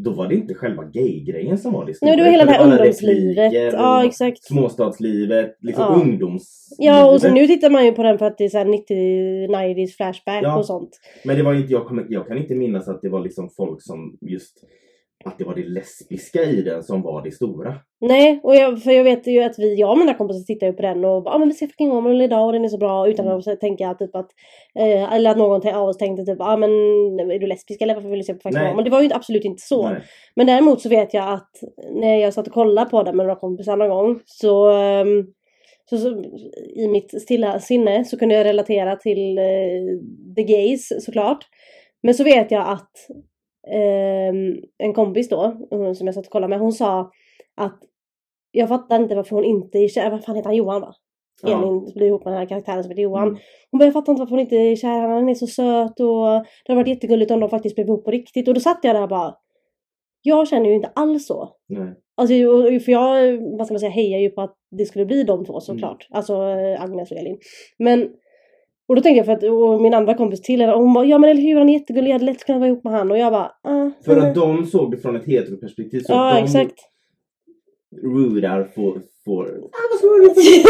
Då var det inte själva gay-grejen som var det stora. Nej, det var hela det här ungdomslivet. Ja, exakt. Småstadslivet, liksom Ja. ungdoms... Ja, och så nu tittar man ju på den för att det är såhär 90-90s flashback Ja. och sånt. Men det var inte, jag, kommer, jag kan inte minnas att det var liksom folk som just... Att det var det lesbiska i den som var det stora. Nej, och jag, för jag vet ju att vi, jag och mina kompisar tittar ju på den och bara ah, men vi ser fucking Åmål idag och den är så bra utan Mm. att tänka typ att eh, eller att någon av oss tänkte typ ah, men är du lesbisk eller varför vill du se på fucking. Åmål? Det var ju inte, absolut inte så. Nej. Men däremot så vet jag att när jag satt och kollade på den med några kompisar någon gång så, ehm, så, så i mitt stilla sinne så kunde jag relatera till eh, the gays såklart. Men så vet jag att en kompis då, hon som jag satt och kollade med, hon sa att jag fattar inte varför hon inte är kär, vad fan heter han, Johan va? Ja. Elin blir ihop med den här karaktären som heter Johan. Mm. Hon bara, jag fattar inte varför hon inte är kär, han är så söt och det hade varit jättegulligt om de faktiskt blev ihop på riktigt. Och då satt jag där och bara, jag känner ju inte alls så. Nej. Alltså, för jag, vad ska man säga, hejar ju på att det skulle bli de två såklart. Alltså eh, Agnes och Elin. Men, och då tänkte jag för att, och min andra kompis till henne, hon bara, ja men eller hur, han är jättegullig, jag hade lätt kunnat vara ihop med han. Och jag bara, ah, För mm. att de såg det från ett heteroperspektiv. Så Ja de exakt. rudar! I was rooting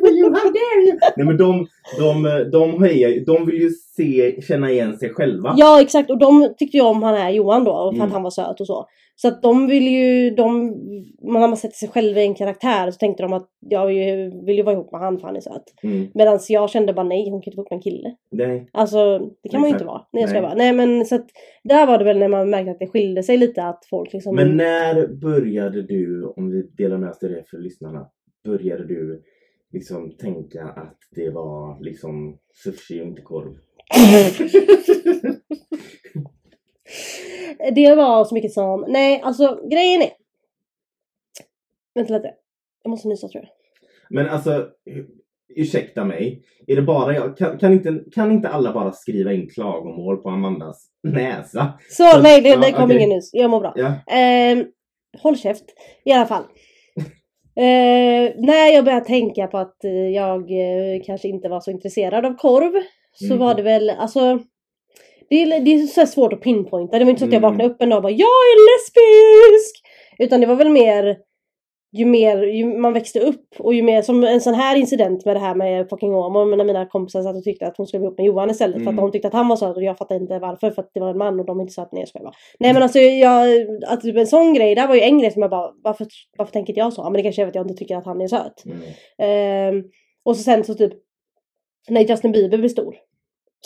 for you! How dare you! Nej men de, de, de, hejar, de vill ju se, känna igen sig själva. Ja exakt och de tyckte ju om han här Johan då för Mm. att han var söt och så. Så att de vill ju, de, man sätter sig själv i en karaktär så tänkte de att jag vill ju, vara ihop med han för han är söt. Mm. Medan jag kände bara nej, hon kan inte vara ihop med en kille. Nej. Alltså det kan man ju inte vara. Nej jag ska Nej. men så att där var det väl när man märkte att det skilde sig lite att folk liksom. Men när började du, om vi delar med oss det för lyssnarna, började du liksom tänka att det var liksom sushi och inte korv? Det var så mycket som, nej alltså grejen är. Vänta lite. Jag måste nysa tror jag. Men alltså, ursäkta mig. Är det bara jag? Kan, kan, inte, kan inte alla bara skriva in klagomål på Amandas näsa? Så Så- nej det, ja, det kom okej. ingen nys. Jag mår bra. Ja. Eh, håll käft. I alla fall. Eh, när jag började tänka på att eh, jag eh, kanske inte var så intresserad av korv. så Mhm. var det väl, alltså det är, det är så svårt att pinpointa. Det var inte så att jag Mm. vaknade upp en dag och bara jag är lesbisk! Utan det var väl mer ju mer ju man växte upp och ju mer som en sån här incident med det här med fucking homo när mina kompisar satt och tyckte att hon skulle bli ihop med Johan istället för Mm. att de tyckte att han var söt och jag fattade inte varför för att det var en man och de inte sa att nej jag bara. Nej men alltså jag, att typ en sån grej, där var ju en grej som jag bara varför, varför tänker inte jag så? Ja, Men det kanske är för att jag inte tycker att han är söt. Mm. Ehm, och så sen så typ när Justin Bieber blev stor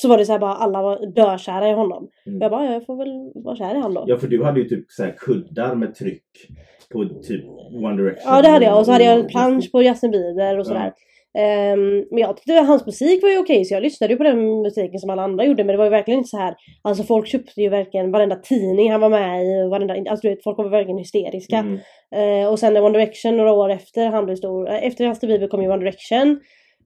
så var det så här bara alla var dökära i honom. Mm. Jag bara jag får väl vara kär i han då. Ja för du hade ju typ så här kuddar med tryck på typ One Direction. Ja det hade jag och så hade jag en och- plansch på Justin Bieber och sådär. Ja. Ehm, men jag tyckte att hans musik var ju okej så jag lyssnade ju på den musiken som alla andra gjorde men det var ju verkligen inte så här. Alltså folk köpte ju verkligen varenda tidning han var med i varenda, alltså du vet folk var verkligen hysteriska. Mm. Eh, och sen när One Direction några år efter han blev stor, eh, efter Justin Bieber kom ju One Direction.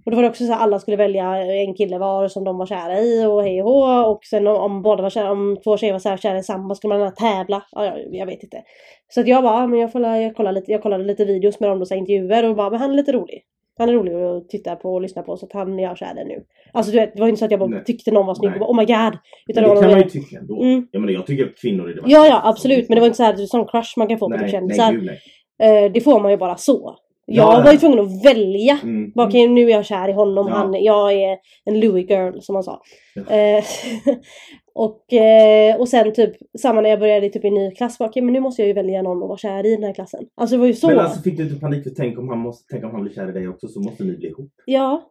Och då var det också så att alla skulle välja en kille var som de var kära i och hej och hå. Och sen om, om båda var kära, om två tjejer var så här kära i samma skulle man tävla. Ja, jag, jag vet inte. Så att jag bara, men jag, får, jag, kollar lite, jag kollade lite videos med dem och intervjuer och bara, men han är lite rolig. Han är rolig att titta på och lyssna på så att han är jag kär i nu. Alltså du vet, det var inte så att jag bara Nej. tyckte någon var snygg och Nej. bara, oh my god. Utan Men det kan man ju tycka ändå. Mm. Jag menar jag tycker att kvinnor är det Ja ja absolut men det var inte så här sån crush man kan få på typ Nej, kändisar. nej, nej. Eh, det får man ju bara så. Jag Ja, var ju tvungen att välja. Mm. Bara, Okej nu är jag kär i honom, Ja. han, jag är en Louis girl som han sa. Ja. Eh, och, eh, och sen typ samma när jag började typ i en ny klass, bara, okej men nu måste jag ju välja någon att vara kär i den här klassen. Alltså det var ju så. Men alltså fick du inte panik för tänk om han, måste, tänk om han blir kär i dig också så måste ni bli ihop. Ja,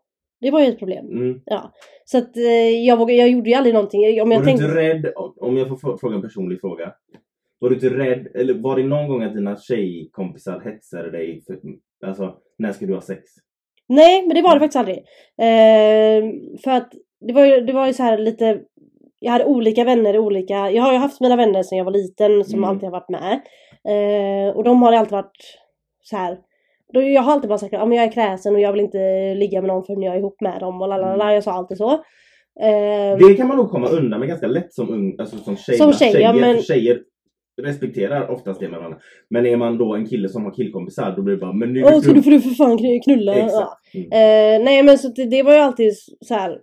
det var ju ett problem. Mm. Ja. Så att eh, jag, vågade, jag gjorde ju aldrig någonting. Om jag var tänkte... du inte rädd, om jag får frå- fråga en personlig fråga. Var du inte rädd, eller var det någon gång att dina tjejkompisar hetsade dig? För, alltså, när ska du ha sex? Nej, men det var det faktiskt aldrig. Eh, för att det var ju, det var ju så här lite jag hade olika vänner i olika, jag har ju haft mina vänner sedan jag var liten som Mm. alltid har varit med. Eh, och de har alltid varit så här. Då, jag har alltid bara sagt att men jag är kräsen och jag vill inte ligga med någon förrän jag är ihop med dem och lalala, Mm. jag sa alltid så. Eh, Det kan man nog komma undan med ganska lätt som ung, alltså som tjej. Som tjej, tjejer, ja, men- tjejer respekterar oftast det med varandra. Men är man då en kille som har killkompisar då blir det bara, men nu Åh, ska du får du för fan kn- knulla. Ja. Mm. Eh, nej men så det, det var ju alltid så här.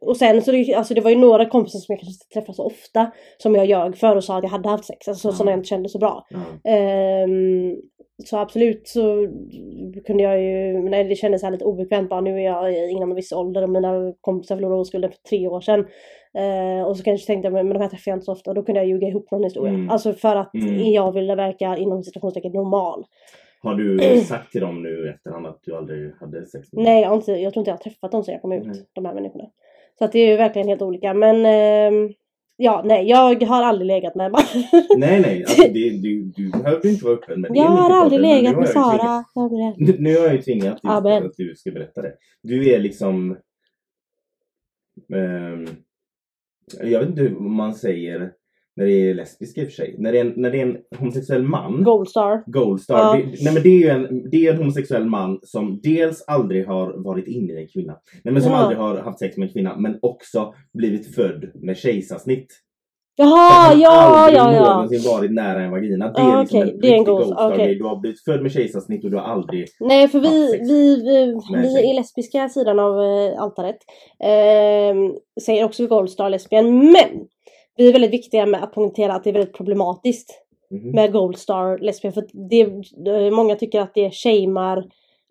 Och sen så det, alltså det var ju några kompisar som jag kanske inte träffade så ofta. Som jag ljög för och sa att jag hade haft sex. Alltså Ja. sådana jag inte kände så bra. Ja. Ehm, så absolut så kunde jag ju, när det kändes här lite obekvämt bara nu är jag inom en viss ålder och mina kompisar förlorade oskulden för tre år sedan. Eh, och så kanske tänkte jag men de här träffar jag inte så ofta och då kunde jag ljuga ihop någon historia. Mm. Alltså för att Mm. jag ville verka inom situationstecken normal. Har du sagt till dem nu i efterhand att du aldrig hade sex med dem? Nej jag, inte, jag tror inte jag har träffat dem sen jag kom ut, Nej. de här människorna. Så att det är ju verkligen helt olika men ehm, Ja, nej jag har aldrig legat med Nej, nej. Alltså, det, du, du behöver inte vara öppen med det. Jag har aldrig legat nu med Sara. Tvingat- Nu har jag ju tvingat dig att du ska berätta det. Du är liksom... ehm, jag vet inte hur man säger när det är lesbiska i och för sig. När det är en, när det är en homosexuell man. Goldstar. Goldstar. Ja. Det, nej men det är en, det är en homosexuell man som dels aldrig har varit inne i en kvinna. Nej men som Ja. aldrig har haft sex med en kvinna men också blivit född med kejsarsnitt. Jaha, ja, ja, ja. någonsin varit nära en vagina. Det är liksom okej, en det är en okej. grej. Du har blivit född med kejsarsnitt och du har aldrig... Nej, för vi, sex vi, vi, vi i lesbiska sidan av eh, altaret eh, säger också Goldstar lesbian, men vi är väldigt viktiga med att poängtera att det är väldigt problematiskt Mhm. med Goldstar lesbian. För det, eh, många tycker att det shamear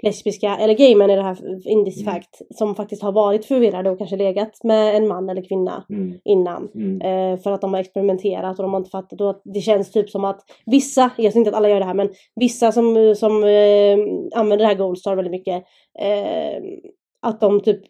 lesbiska eller gay män i det här in this Mm. fact som faktiskt har varit förvirrade och kanske legat med en man eller kvinna Mm. innan. Mm. Eh, för att de har experimenterat och de har inte fattat. Och att det känns typ som att vissa, jag säger inte att alla gör det här, men vissa som, som eh, använder det här Goldstar väldigt mycket. Eh, att de typ,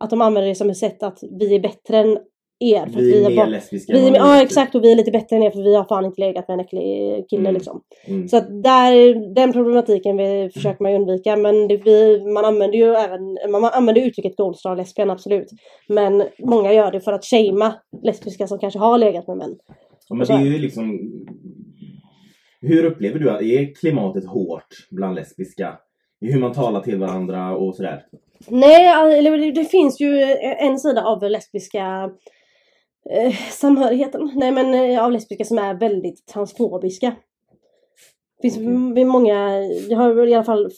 att de använder det som ett sätt att vi är bättre än er. För Vi är att mer bara- lesbiska. vi, är- ja är, exakt och vi är lite bättre än er för vi har fan inte legat med en äcklig kille Mm. liksom. Mm. Så att där, den problematiken vi försöker man ju undvika men det, vi, man använder ju även, man använder uttrycket Goldstar lesbian absolut. Men många gör det för att shamea lesbiska som kanske har legat med män. Ja, men det är ju liksom... Hur upplever du att är klimatet hårt bland lesbiska? Hur man talar till varandra och sådär. Nej, det finns ju en sida av lesbiska eh, samhörigheten. Nej men eh, av lesbiska som är väldigt transfobiska. Det finns Okej. m- många, jag har i alla fall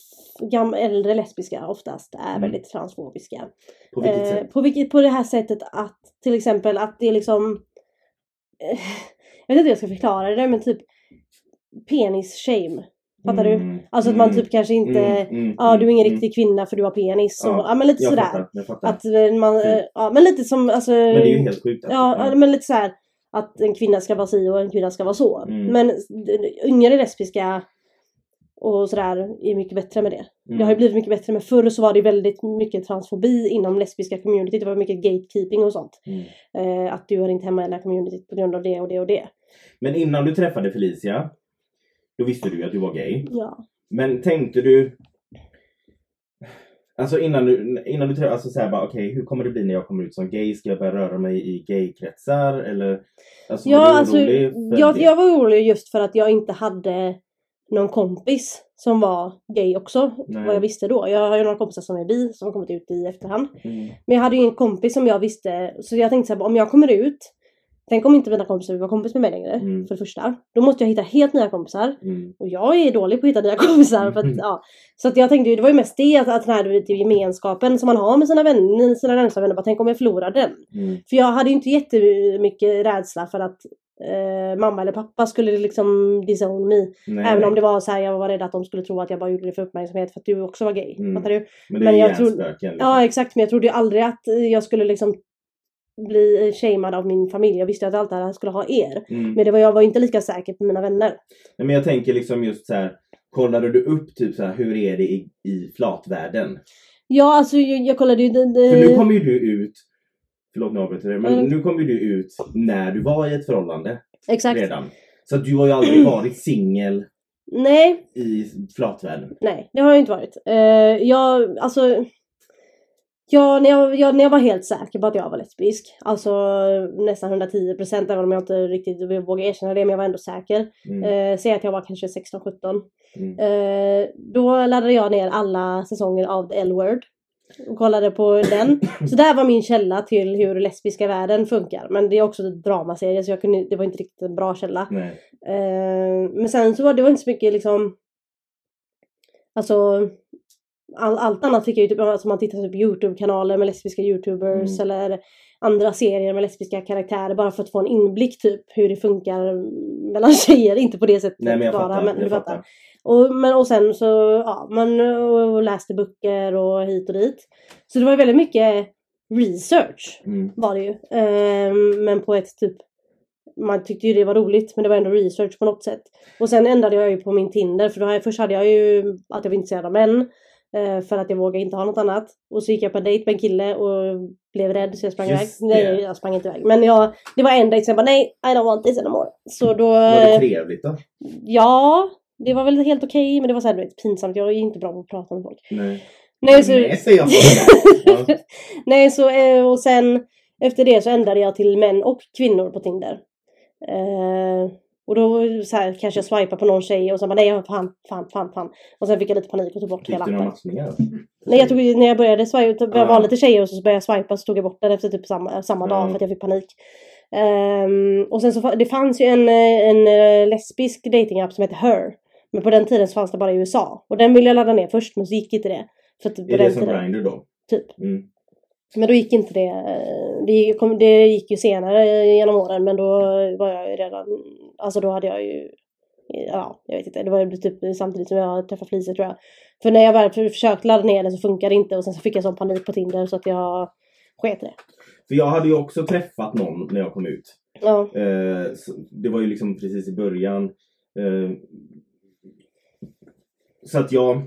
gam, äldre lesbiska oftast är Mm. väldigt transfobiska. På vilket Eh, sätt? På, vilket, på det här sättet att till exempel att det är liksom eh, Jag vet inte hur jag ska förklara det men typ penis-shame. Fattar du? Mm, Alltså att man mm, typ kanske inte mm, mm, Ja du är ingen mm, riktig kvinna för du har penis. Ja, Och, ja men lite Jag sådär. fattar, jag fattar. Att eh, man, eh, Mm. ja men lite som alltså men det är ju helt sjukt. alltså. Ja, ja, men lite så här att en kvinna ska vara si och en kvinna ska vara så. Mm. Men yngre lesbiska och sådär är mycket bättre med det. Mm. Det har ju blivit mycket bättre med förr så var det väldigt mycket transfobi inom lesbiska communityt. Det var mycket gatekeeping och sånt. Mm. Eh, att du hör inte hemma i den här communityt på grund av det och det och det. Men innan du träffade Felicia, då visste du ju att du var gay. Ja. Men tänkte du... Alltså innan du, innan du alltså såhär bara okej hur kommer det bli när jag kommer ut som gay? Ska jag börja röra mig i gaykretsar eller? Alltså, var Ja, du alltså, jag, det? jag var orolig just för att jag inte hade någon kompis som var gay också. Nej. Vad jag visste då. Jag har ju några kompisar som är bi som har kommit ut i efterhand. Mm. Men jag hade ju en kompis som jag visste, så jag tänkte så här, om jag kommer ut Tänk om inte mina kompisar vill vara kompis med mig längre, Mm. för det första. Då måste jag hitta helt nya kompisar. Mm. Och jag är dålig på att hitta nya kompisar. För att, Mm. ja. Så att jag tänkte ju, det var ju mest det, att, att den här vet, gemenskapen som man har med sina vänner, sina närmsta vänner, bara tänk om jag förlorar den. Mm. För jag hade ju inte jättemycket rädsla för att eh, mamma eller pappa skulle liksom disown me. Nej, Även nej. om det var så här, jag var rädd att de skulle tro att jag bara gjorde det för uppmärksamhet för att du också var gay. Mm. Fattar du? Men det men är jag tror- hjärnspöken. Liksom. Ja exakt, men jag trodde ju aldrig att jag skulle liksom bli shamed av min familj. Jag visste att jag alltid skulle ha er. Mm. Men det var, jag var inte lika säker på mina vänner. Nej, men jag tänker liksom just så här. Kollade du upp typ så här, hur är det i, i flatvärlden? Ja alltså jag, jag kollade ju... Det, det, För nu kom ju du ut, förlåt nu avbryter men Mm. nu kom ju du ut när du var i ett förhållande exakt. redan. Så du har ju aldrig varit singel Nej, i flatvärlden. nej det har jag inte varit. Uh, jag, alltså... Ja, när jag, jag, när jag var helt säker på att jag var lesbisk, alltså nästan 110 procent, även om jag inte riktigt vågar erkänna det, men jag var ändå säker. Mm. Eh, säg att jag var kanske 16-17. Mm. Eh, då laddade jag ner alla säsonger av The L-Word. Och kollade på den. Så där var min källa till hur lesbiska världen funkar. Men det är också en dramaserie så jag kunde, det var inte riktigt en bra källa. Eh, men sen så var det var inte så mycket liksom Alltså all, allt annat fick jag ju typ, alltså man tittar på Youtube-kanaler med lesbiska youtubers Mm. eller andra serier med lesbiska karaktärer bara för att få en inblick typ hur det funkar mellan tjejer. Inte på det sättet Nej men jag bara fattar. men jag du fattar. fattar. Och, men, och sen så, ja, man och läste böcker och hit och dit. Så det var ju väldigt mycket research Mm. var det ju. Ehm, men på ett typ man tyckte ju det var roligt men det var ändå research på något sätt. Och sen ändrade jag ju på min Tinder för då jag, först hade jag ju att jag var intresserad av män. Eh, För att jag vågade inte ha något annat. Och så gick jag på en dejt med en kille och blev rädd så jag sprang Just iväg. det. Nej jag sprang inte iväg. Men jag, det var en dejt sen jag bara nej I don't want this anymore. Så då... Var det trevligt då? Ja, det var väl helt okej men det var såhär du vet pinsamt. Jag är inte bra på att prata med folk. Nej. Nej, så, Nej säger jag ja. Nej, så eh, och sen efter det så ändrade jag till män och kvinnor på Tinder. Eh, och då så här, kanske jag swipar på någon tjej och så bara nej, fan, fan, fan, fan. Och sen fick jag lite panik och tog bort hela appen. Nej, jag tog, när jag började swipa, Ah. vara lite tjejer och så började jag swipa så tog jag bort den efter typ samma, samma dag för att jag fick panik. Ehm, och sen så det fanns ju en, en eh, lesbisk datingapp som heter Her. Men på den tiden så fanns det bara i USA. Och den ville jag ladda ner först men så gick inte det. För att på Är det som tiden- Grindr då? Typ. Mm. Men då gick inte det. eh, Det gick, det gick ju senare genom åren men då var jag ju redan, alltså då hade jag ju, ja jag vet inte, det var ju typ samtidigt som jag träffade Felicia tror jag. För när jag väl för- försökte ladda ner det så funkade det inte och sen så fick jag sån panik på Tinder så att jag sket det. För jag hade ju också träffat någon när jag kom ut. Ja, Eh, det var ju liksom precis i början. Eh, så att jag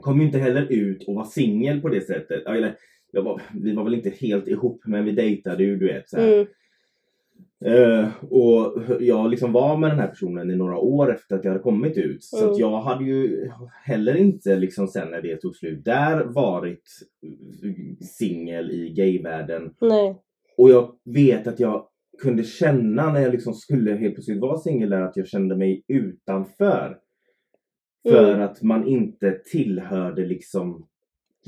kom ju inte heller ut och var singel på det sättet. Eller, var, vi var väl inte helt ihop men vi dejtade ju du vet. Så mm, Eh, och jag liksom var med den här personen i några år efter att jag hade kommit ut. Så Mm. att jag hade ju heller inte liksom sen när det tog slut där varit singel i gayvärlden. nej. Och jag vet att jag kunde känna när jag liksom skulle helt plötsligt vara singel där att jag kände mig utanför. För Mm. att man inte tillhörde liksom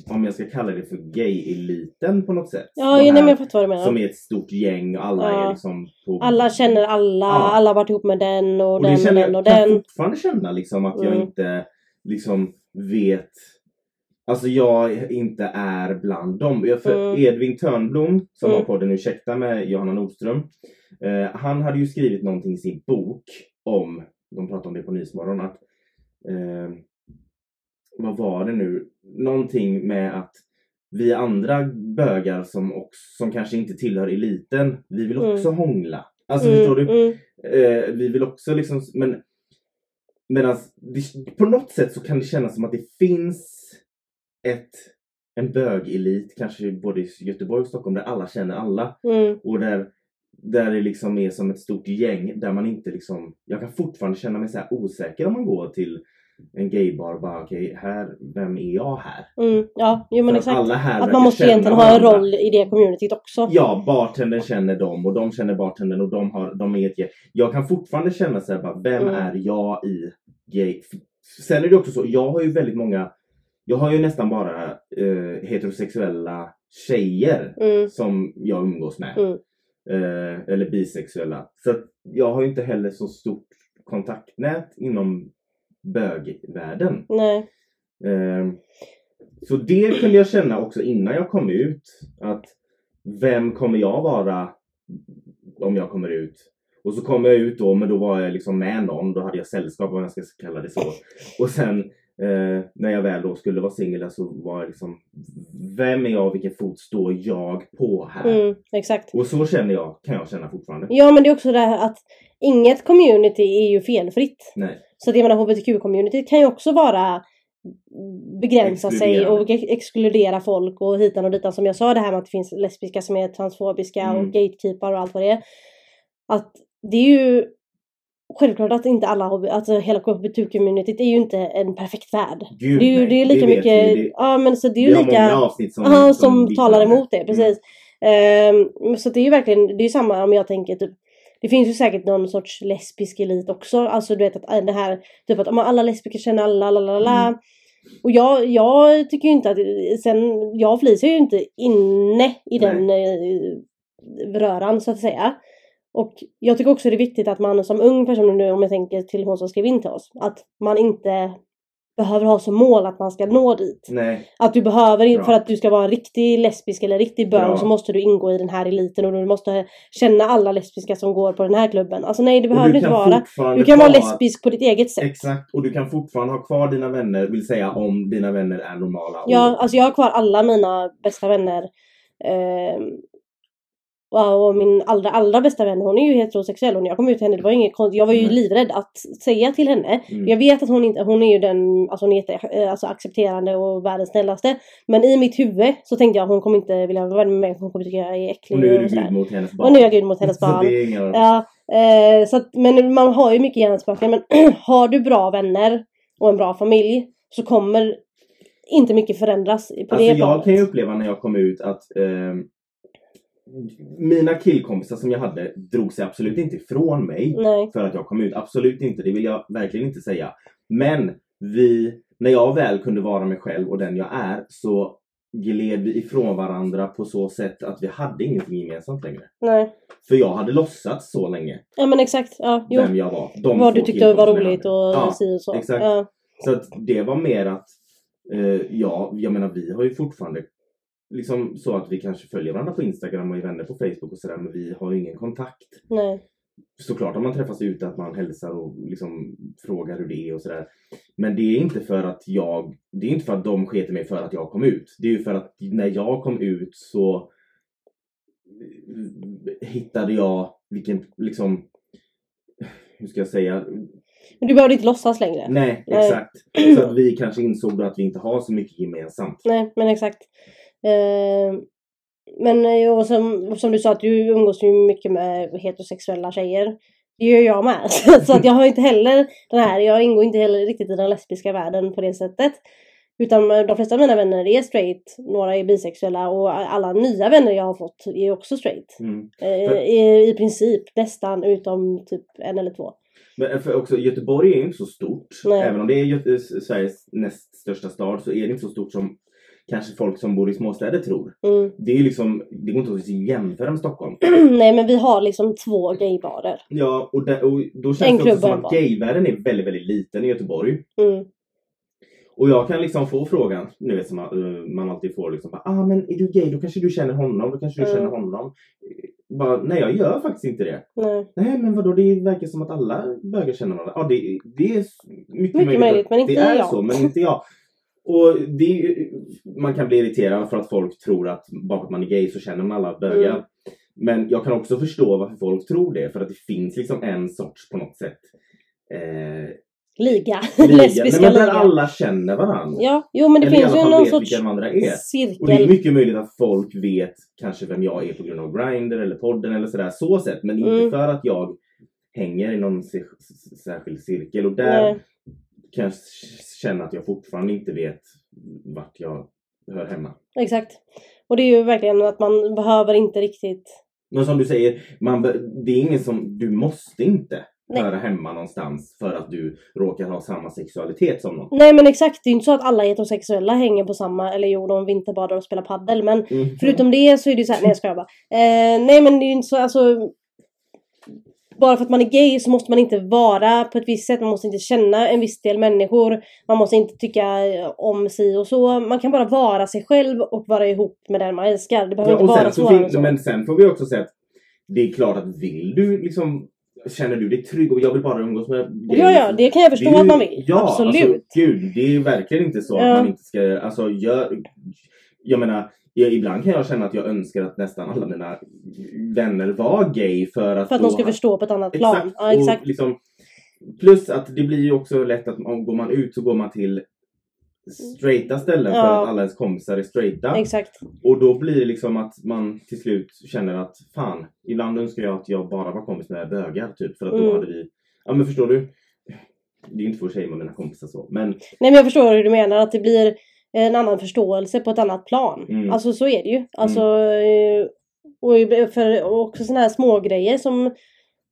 om jag ska kalla det för gay-eliten på något sätt. Ja, De nej, här jag fattar vad du menar. Som är ett stort gäng och alla Ja. är liksom på... Alla känner alla, Ja. alla har varit ihop med den och, och den och känner den jag, och kan den. fortfarande känna liksom att jag Mm. inte liksom vet Alltså jag inte är bland dem. Jag- För Mm. Edvin Törnblom som Mm. har podden Ursäkta med Johanna Nordström. Eh, han hade ju skrivit någonting i sin bok om, de pratade om det på Nyhetsmorgon, att eh, vad var det nu? Någonting med att vi andra bögar som, också, som kanske inte tillhör eliten, vi vill också hångla. Alltså förstår du? Mm, Eh, vi vill också liksom, men medan på något sätt så kan det kännas som att det finns ett, en bögelit, kanske både i Göteborg och Stockholm, där alla känner alla. mm, Och där, där det liksom är som ett stort gäng där man inte liksom, jag kan fortfarande känna mig så osäker om man går till en gaybar och bara okej, här, vem är jag här? mm. Ja, jo men För exakt. alla här Att man måste egentligen ha en roll i det communityt också. Ja, bartendern känner dem och de känner bartendern och de, har, de är ett gäng. Jag kan fortfarande känna så här, bara, vem Mm. är jag i gay? Sen är det också så, jag har ju väldigt många, jag har ju nästan bara eh, heterosexuella tjejer Mm, som jag umgås med. Mm. Eh, eller bisexuella. Så jag har ju inte heller så stort kontaktnät inom bögvärlden. nej. Eh, så det kunde jag känna också innan jag kom ut. Att vem kommer jag vara om jag kommer ut? Och så kom jag ut då, men då var jag liksom med någon. Då hade jag sällskap, om jag ska kalla det så. Och sen eh, när jag väl då skulle vara singel så var jag liksom Vem är jag? Vilken fot står jag på här? Mm, exakt. Och så känner jag, kan jag känna fortfarande. Ja men det är också det här att inget community är ju felfritt. Nej. Så att jag menar hbtq-communityt kan ju också vara begränsa sig och ex- exkludera folk och hitan och ditan. Som jag sa det här med att det finns lesbiska som är transfobiska Mm. och gatekeepar och allt vad det är. Att det är ju självklart att inte alla, alltså hela hbtq-communityt är ju inte en perfekt värld. Gud, Det är ju det är lika vet mycket. Det, ja men så det är ju lika, avsnitt som, ja, som vittnar talar det. emot det, precis. Ehm, så det är ju verkligen, det är ju samma om jag tänker typ det finns ju säkert någon sorts lesbisk elit också. Alltså du vet att äh, det här, typ att om alla lesbiker känner alla, la la la. Mm. Och jag, jag tycker ju inte att, sen, jag är ju inte inne i den eh, röran så att säga. Och jag tycker också det är viktigt att man som ung person nu, om jag tänker till hon som skrev in till oss, att man inte behöver ha som mål att man ska nå dit. Nej, Att du behöver, Bra. för att du ska vara en riktig lesbisk eller riktig bög så måste du ingå i den här eliten och du måste känna alla lesbiska som går på den här klubben. Alltså nej det behöver du inte vara. Du kan vara lesbisk på ditt eget sätt. Exakt, och du kan fortfarande ha kvar dina vänner, vill säga om dina vänner är normala. Ja, alltså jag har kvar alla mina bästa vänner. Ehm, och min allra, allra bästa vän hon är ju heterosexuell och när jag kom ut till henne det var inget konstigt. Jag var ju Nej. livrädd att säga till henne. Mm. Jag vet att hon inte, hon är ju den, alltså hon är eh, alltså accepterande och världens snällaste. Men i mitt huvud så tänkte jag hon kommer inte vilja vara vän med mig hon kommer tycka jag är äcklig och nu är du gud mot hennes barn. Och nu är jag gud mot hennes barn. inga... Ja, eh, så att, men man har ju mycket hjärnspöken. Men har du bra vänner och en bra familj så kommer inte mycket förändras på Alltså det jag planet. kan ju uppleva när jag kom ut att ehm, mina killkompisar som jag hade drog sig absolut inte ifrån mig Nej. för att jag kom ut. Absolut inte, det vill jag verkligen inte säga. Men vi, när jag väl kunde vara mig själv och den jag är så gled vi ifrån varandra på så sätt att vi hade ingenting gemensamt längre. Nej. För jag hade låtsats så länge Ja men exakt. Ja, jo. vem jag var. De Vad du tyckte var roligt och Ja, si och så. exakt. Ja. Så att det var mer att, eh, ja, jag menar vi har ju fortfarande liksom så att vi kanske följer varandra på Instagram och är vänner på Facebook och sådär men vi har ju ingen kontakt. Nej. Såklart om man träffas ute att man hälsar och liksom frågar hur det är och sådär. Men det är inte för att jag, det är inte för att de sketer mig för att jag kom ut. Det är ju för att när jag kom ut så hittade jag vilken, liksom, hur ska jag säga, Men du behövde inte låtsas längre. Nej, Nej. exakt. Så att vi kanske insåg att vi inte har så mycket gemensamt. Nej, men exakt. Eh, men eh, och som, som du sa att du umgås ju mycket med heterosexuella tjejer. Det gör jag med. så att jag har inte heller den här, jag ingår inte heller riktigt i den lesbiska världen på det sättet. Utan de flesta av mina vänner är straight, några är bisexuella och alla nya vänner jag har fått är också straight. Mm. Eh, i, I princip nästan utom typ en eller två. Men för också, Göteborg är ju inte så stort. Nej. Även om det är Göte- Sveriges näst största stad så är det inte så stort som kanske folk som bor i småstäder tror. Mm. Det är liksom, det går inte att jämföra med Stockholm. Nej men vi har liksom två gaybarer. Ja, och, där, och då En känns det också som en att gayvärlden är väldigt, väldigt liten i Göteborg. Mm. Och jag kan liksom få frågan, nu vet som man, eh, man alltid får liksom, ah men är du gay då kanske du känner honom, då kanske du Mm. känner honom. Bara, nej jag gör faktiskt inte det. Nej. Nej men vadå, det verkar som att alla bögar känner varandra. Ja det, det är mycket, Mycket möjligt, men inte det är jag. så, men inte jag. Och det, man kan bli irriterad för att folk tror att bara för att man är gay så känner man alla bögar. Mm. Men jag kan också förstå varför folk tror det, för att det finns liksom en sorts på något sätt eh, Liga. liga, Lesbiska nej, men där liga. alla känner varandra. Ja, jo men det Eller finns ju någon sorts är. Och det är cirkel. mycket möjligt att folk vet kanske vem jag är på grund av Grindr eller podden eller sådär så sätt. Men inte Mm. för att jag hänger i någon särskild cirkel. Och där Nej. Kan jag känna att jag fortfarande inte vet vart jag hör hemma. Exakt. Och det är ju verkligen att man behöver inte riktigt... Men som du säger, man, det är ingen som, du måste inte Nej. höra hemma någonstans för att du råkar ha samma sexualitet som någon. Nej men exakt, det är ju inte så att alla heterosexuella hänger på samma, eller jo de vinterbadar och spelar paddel men Mm. förutom det så är det ju såhär, nej jag skojar bara. Eh, nej men det är ju inte så, alltså bara för att man är gay så måste man inte vara på ett visst sätt, man måste inte känna en viss del människor, man måste inte tycka om si och så. Man kan bara vara sig själv och vara ihop med den man älskar. Det behöver Ja, inte vara så fin- så. men sen får vi också säga att det är klart att vill du liksom Känner du dig trygg och jag vill bara umgås med gays. Ja, ja, det kan jag förstå är att ju- man vill. Ja, Absolut. Alltså, gud, det är ju verkligen inte så Ja. att man inte ska, alltså gör, jag menar, jag, ibland kan jag känna att jag önskar att nästan alla mina vänner var gay för att för att då de ska ha- förstå på ett annat plan. Exakt. Ja, exakt. Liksom, plus att det blir ju också lätt att om går man ut så går man till straighta ställen för Ja. att alla ens kompisar är straighta. Exakt. Och då blir det liksom att man till slut känner att fan, ibland önskar jag att jag bara var kompis med bögar typ för att då Mm. hade vi, ja men förstår du? Det är inte för att shamea mina kompisar så, men Nej men jag förstår hur du menar, att det blir en annan förståelse på ett annat plan. Mm. Alltså så är det ju. Alltså, eh, och för också sådana här små grejer som,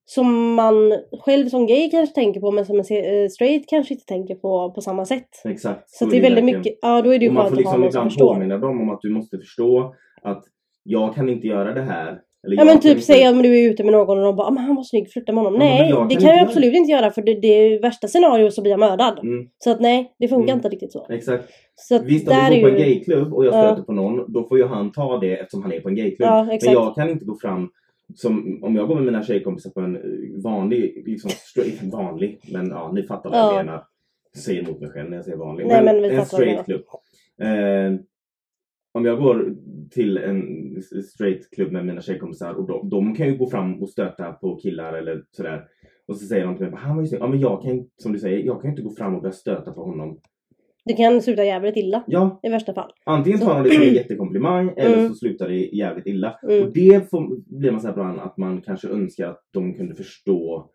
som man själv som gay kanske tänker på men som en eh, straight kanske inte tänker på på samma sätt. exakt. Så det är väldigt mycket, ja då är det ju man skönt får att ha liksom någon som ibland förstår. påminna dem om att du måste förstå att jag kan inte göra det här. Eller Ja men typ säg om du är ute med någon och de bara ah, men han var snygg, flirta med honom. Ja, men nej det kan jag absolut inte göra för det, det är värsta scenario så blir jag mördad. Mm, Så att nej, det funkar Mm. inte riktigt så. exakt. Så att Visst om vi går på en ju... gayklubb och jag Ja. stöter på någon, då får ju han ta det eftersom han är på en gayklubb. Ja Men jag kan inte gå fram som om jag går med mina tjejkompisar på en vanlig, liksom straight, vanlig, men ja ni fattar vad Ja. jag menar. Jag säger emot mig själv när jag säger vanlig. Nej, men vi en straight klubb. Eh, om jag går till en straight klubb med mina tjejkompisar och de, de kan ju gå fram och stöta på killar eller sådär. Och så säger de till mig, han var ju snygg. Ja men jag kan som du säger, jag kan inte gå fram och börja stöta på honom. Det kan sluta jävligt illa Ja, i värsta fall. Antingen tar de det som en jättekomplimang eller Mm. så slutar det jävligt illa. Mm. Och det får, blir man så här ibland att man kanske önskar att de kunde förstå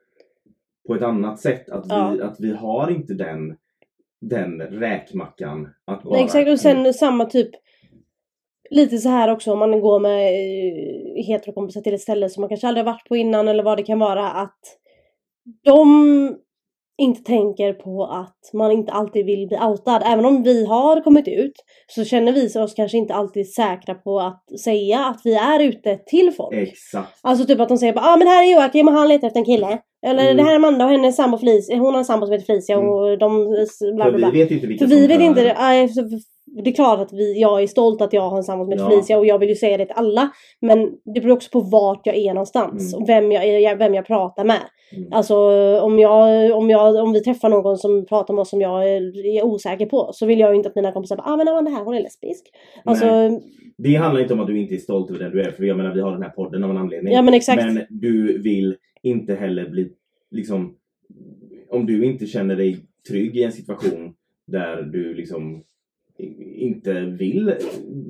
på ett annat sätt. Att vi, Ja. att vi har inte den, den räkmackan. Att bara, Nej, exakt och sen samma typ Lite så här också om man går med eh, heterokompisar till ett ställe som man kanske aldrig varit på innan eller vad det kan vara att de inte tänker på att man inte alltid vill bli outad. Även om vi har kommit ut så känner vi oss kanske inte alltid säkra på att säga att vi är ute till folk. Exakt. Alltså typ att de säger ja ah, men här är Joakim och han letar efter en kille. Eller Mm. det här är Amanda och hennes sambo Felicia, hon har en sambo som heter Felicia Mm. och de bla För bla bla. vi vet ju inte vilka För vi vet inte. Nej, Det är klart att vi, jag är stolt att jag har en sambo som heter Ja. Felicia och jag vill ju säga det till alla. Men det beror också på vart jag är någonstans Mm. och vem jag, vem jag pratar med. Mm. Alltså om, jag, om, jag, om vi träffar någon som pratar med oss som jag är, är osäker på så vill jag ju inte att mina kompisar bara ah men Amanda här hon är lesbisk. Alltså, Nej. Det handlar inte om att du inte är stolt över den du är. För jag menar vi har den här podden av en anledning. ja men exakt. Men du vill inte heller bli, liksom, om du inte känner dig trygg i en situation där du liksom inte vill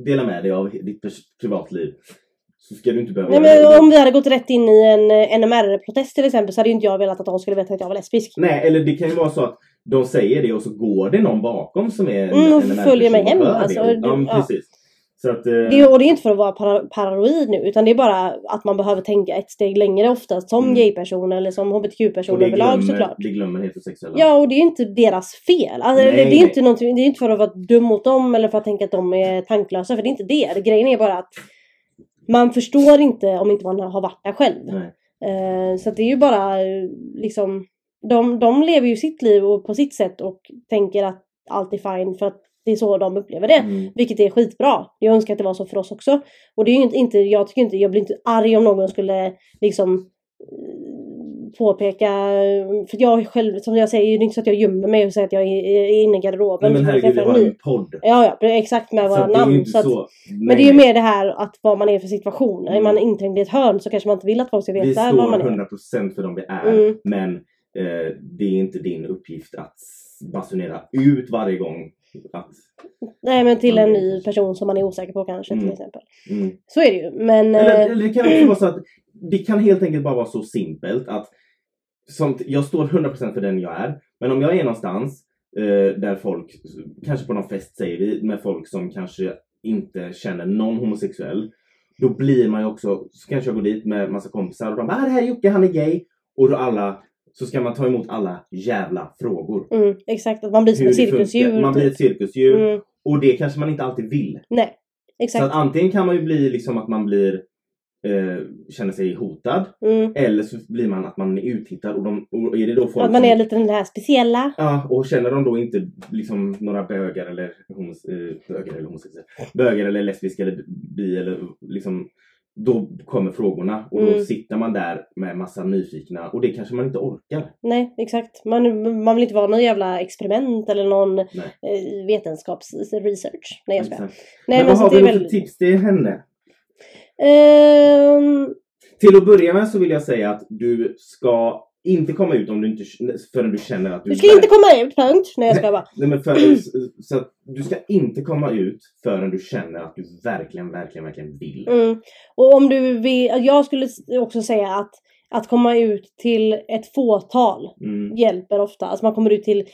dela med dig av ditt privatliv. Så ska du inte behöva Nej, men om vi hade gått rätt in i en eh, NMR-protest till exempel så hade ju inte jag velat att de skulle veta att jag var lesbisk. Nej, eller det kan ju vara så att de säger det och så går det någon bakom som är en, Mm, och en följer mig och hem, alltså, det. du- ja, ja. precis. Att, eh, Det, och det är inte för att vara para, paranoid nu utan det är bara att man behöver tänka ett steg längre oftast som Mm. gayperson eller som hbtq-person överlag såklart. det glömmer heterosexuella. Ja och det är inte deras fel. Alltså, Nej, det, är nej. inte någonting- det är inte för att vara dum mot dem eller för att tänka att de är tanklösa för det är inte det. Grejen är bara att man förstår inte om inte man har varit där själv. Eh, så det är ju bara eh, liksom de, de lever ju sitt liv och på sitt sätt och tänker att allt är fine för att det är så de upplever det. Mm. Vilket är skitbra. Jag önskar att det var så för oss också. Och det är ju inte- inte, jag tycker inte, jag blir inte arg om någon skulle liksom eh, påpeka, för jag själv, som jag säger, det är inte så att jag gömmer mig och säger att jag är, är inne i garderoben. Nej, men herregud, det var en podd. Ja, ja, exakt med våra är namn. Så att, så. men det är ju mer det här att vad man är för situation. Är Mm. man inträngd i ett hörn så kanske man inte vill att folk ska Vi veta vad man står är. 100% för de vi är. Mm. Men eh, det är inte din uppgift att basunera ut varje gång. Att, Nej men till en ny person som man är osäker på kanske till Mm. exempel. mm. Så är det ju. Men... Eller, eh, eller det kan också vara så att det kan helt enkelt bara vara så simpelt att som, jag står 100% för den jag är. Men om jag är någonstans eh, där folk, kanske på någon fest säger vi, med folk som kanske inte känner någon homosexuell. Då blir man ju också, så kanske jag går dit med massa kompisar och de bara ah, det här är Jocke, han är gay. Och då alla, så ska man ta emot alla jävla frågor. mm, exakt, att man blir som ett cirkusdjur. Man blir ett cirkusdjur. mm, Och det kanske man inte alltid vill. nej, Så exakt. att antingen kan man ju bli liksom att man blir eh, känner sig hotad. Mm. Eller så blir man att man är uttittad och, de, och är det då folk Att man är lite den här speciella. Ja, och känner de då inte liksom några bögar eller homos, eh, bögar eller homosexuella, bögar eller lesbiska eller bi eller liksom då kommer frågorna och då Mm. sitter man där med massa nyfikna och det kanske man inte orkar. Nej, exakt. Man, man vill inte vara någon jävla experiment eller någon Nej. eh, vetenskapsresearch. Nej jag skojar. Nej men men, vad så har vi då för väldigt... tips till henne? Ehm, Till att börja med så vill jag säga att du ska inte komma ut om du inte, förrän du känner att du... du ska inte komma ut, punkt. Nej jag ska bara. Nej, men för, så att du ska inte komma ut förrän du känner att du verkligen, verkligen, verkligen vill. Mm. Och om du vill, jag skulle också säga att att komma ut till ett fåtal Mm. hjälper ofta. Alltså man kommer ut till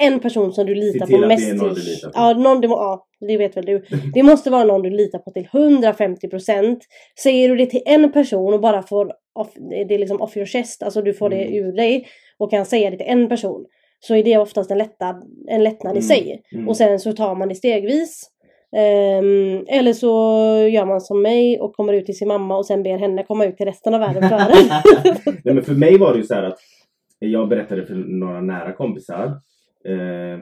en person som du litar till på mest. det är någon till- du litar på. Ja, någon, det, ja, det vet väl du. Det måste vara någon du litar på till 150%. Säger du det till en person och bara får off, det är liksom off your chest, alltså du får det Mm. ur dig och kan säga det till en person. Så är det oftast en lättnad, en lättnad i Mm. sig. Mm. Och sen så tar man det stegvis. Ehm, eller så gör man som mig och kommer ut till sin mamma och sen ber henne komma ut till resten av världen före. Nej, men för mig var det ju så här att jag berättade för några nära kompisar eh,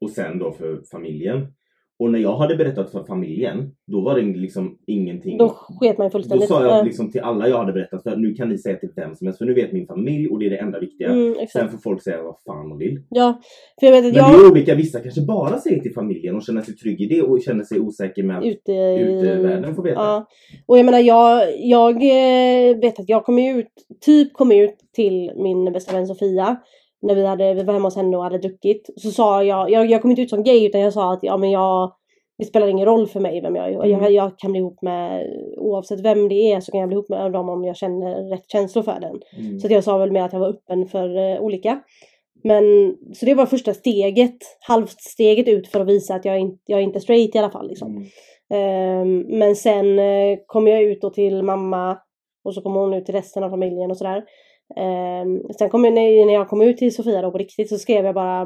och sen då för familjen. Och när jag hade berättat för familjen, då var det liksom ingenting. Då sket man ju Då fullständigt. sa Ja. jag liksom till alla jag hade berättat för nu kan ni säga till vem som helst för nu vet min familj och det är det enda viktiga. Mm, Sen får folk säga vad fan de vill. Ja, för jag vet Men att det jag är olika, vissa kanske bara säger till familjen och känner sig trygg i det och känner sig osäker med att ute i utevärlden får veta. Ja. Och jag menar jag, jag eh, vet att jag kom ut, typ kom ut till min bästa vän Sofia. När vi, hade, vi var hemma hos henne och hade druckit. Så sa jag, jag, jag kom inte ut som gay utan jag sa att ja men jag det spelar ingen roll för mig vem jag är. Mm. Jag, jag kan bli ihop med, oavsett vem det är så kan jag bli ihop med dem om jag känner rätt känslor för den. Mm. Så jag sa väl med att jag var öppen för eh, olika. Men så det var första steget, halvt steget ut för att visa att jag, är in, jag är inte straight i alla fall. Liksom. Mm. Ehm, men sen eh, kom jag ut då till mamma och så kom hon ut till resten av familjen och sådär. Ehm, sen kom jag, när, jag kom ut till Sofia då på riktigt så skrev jag bara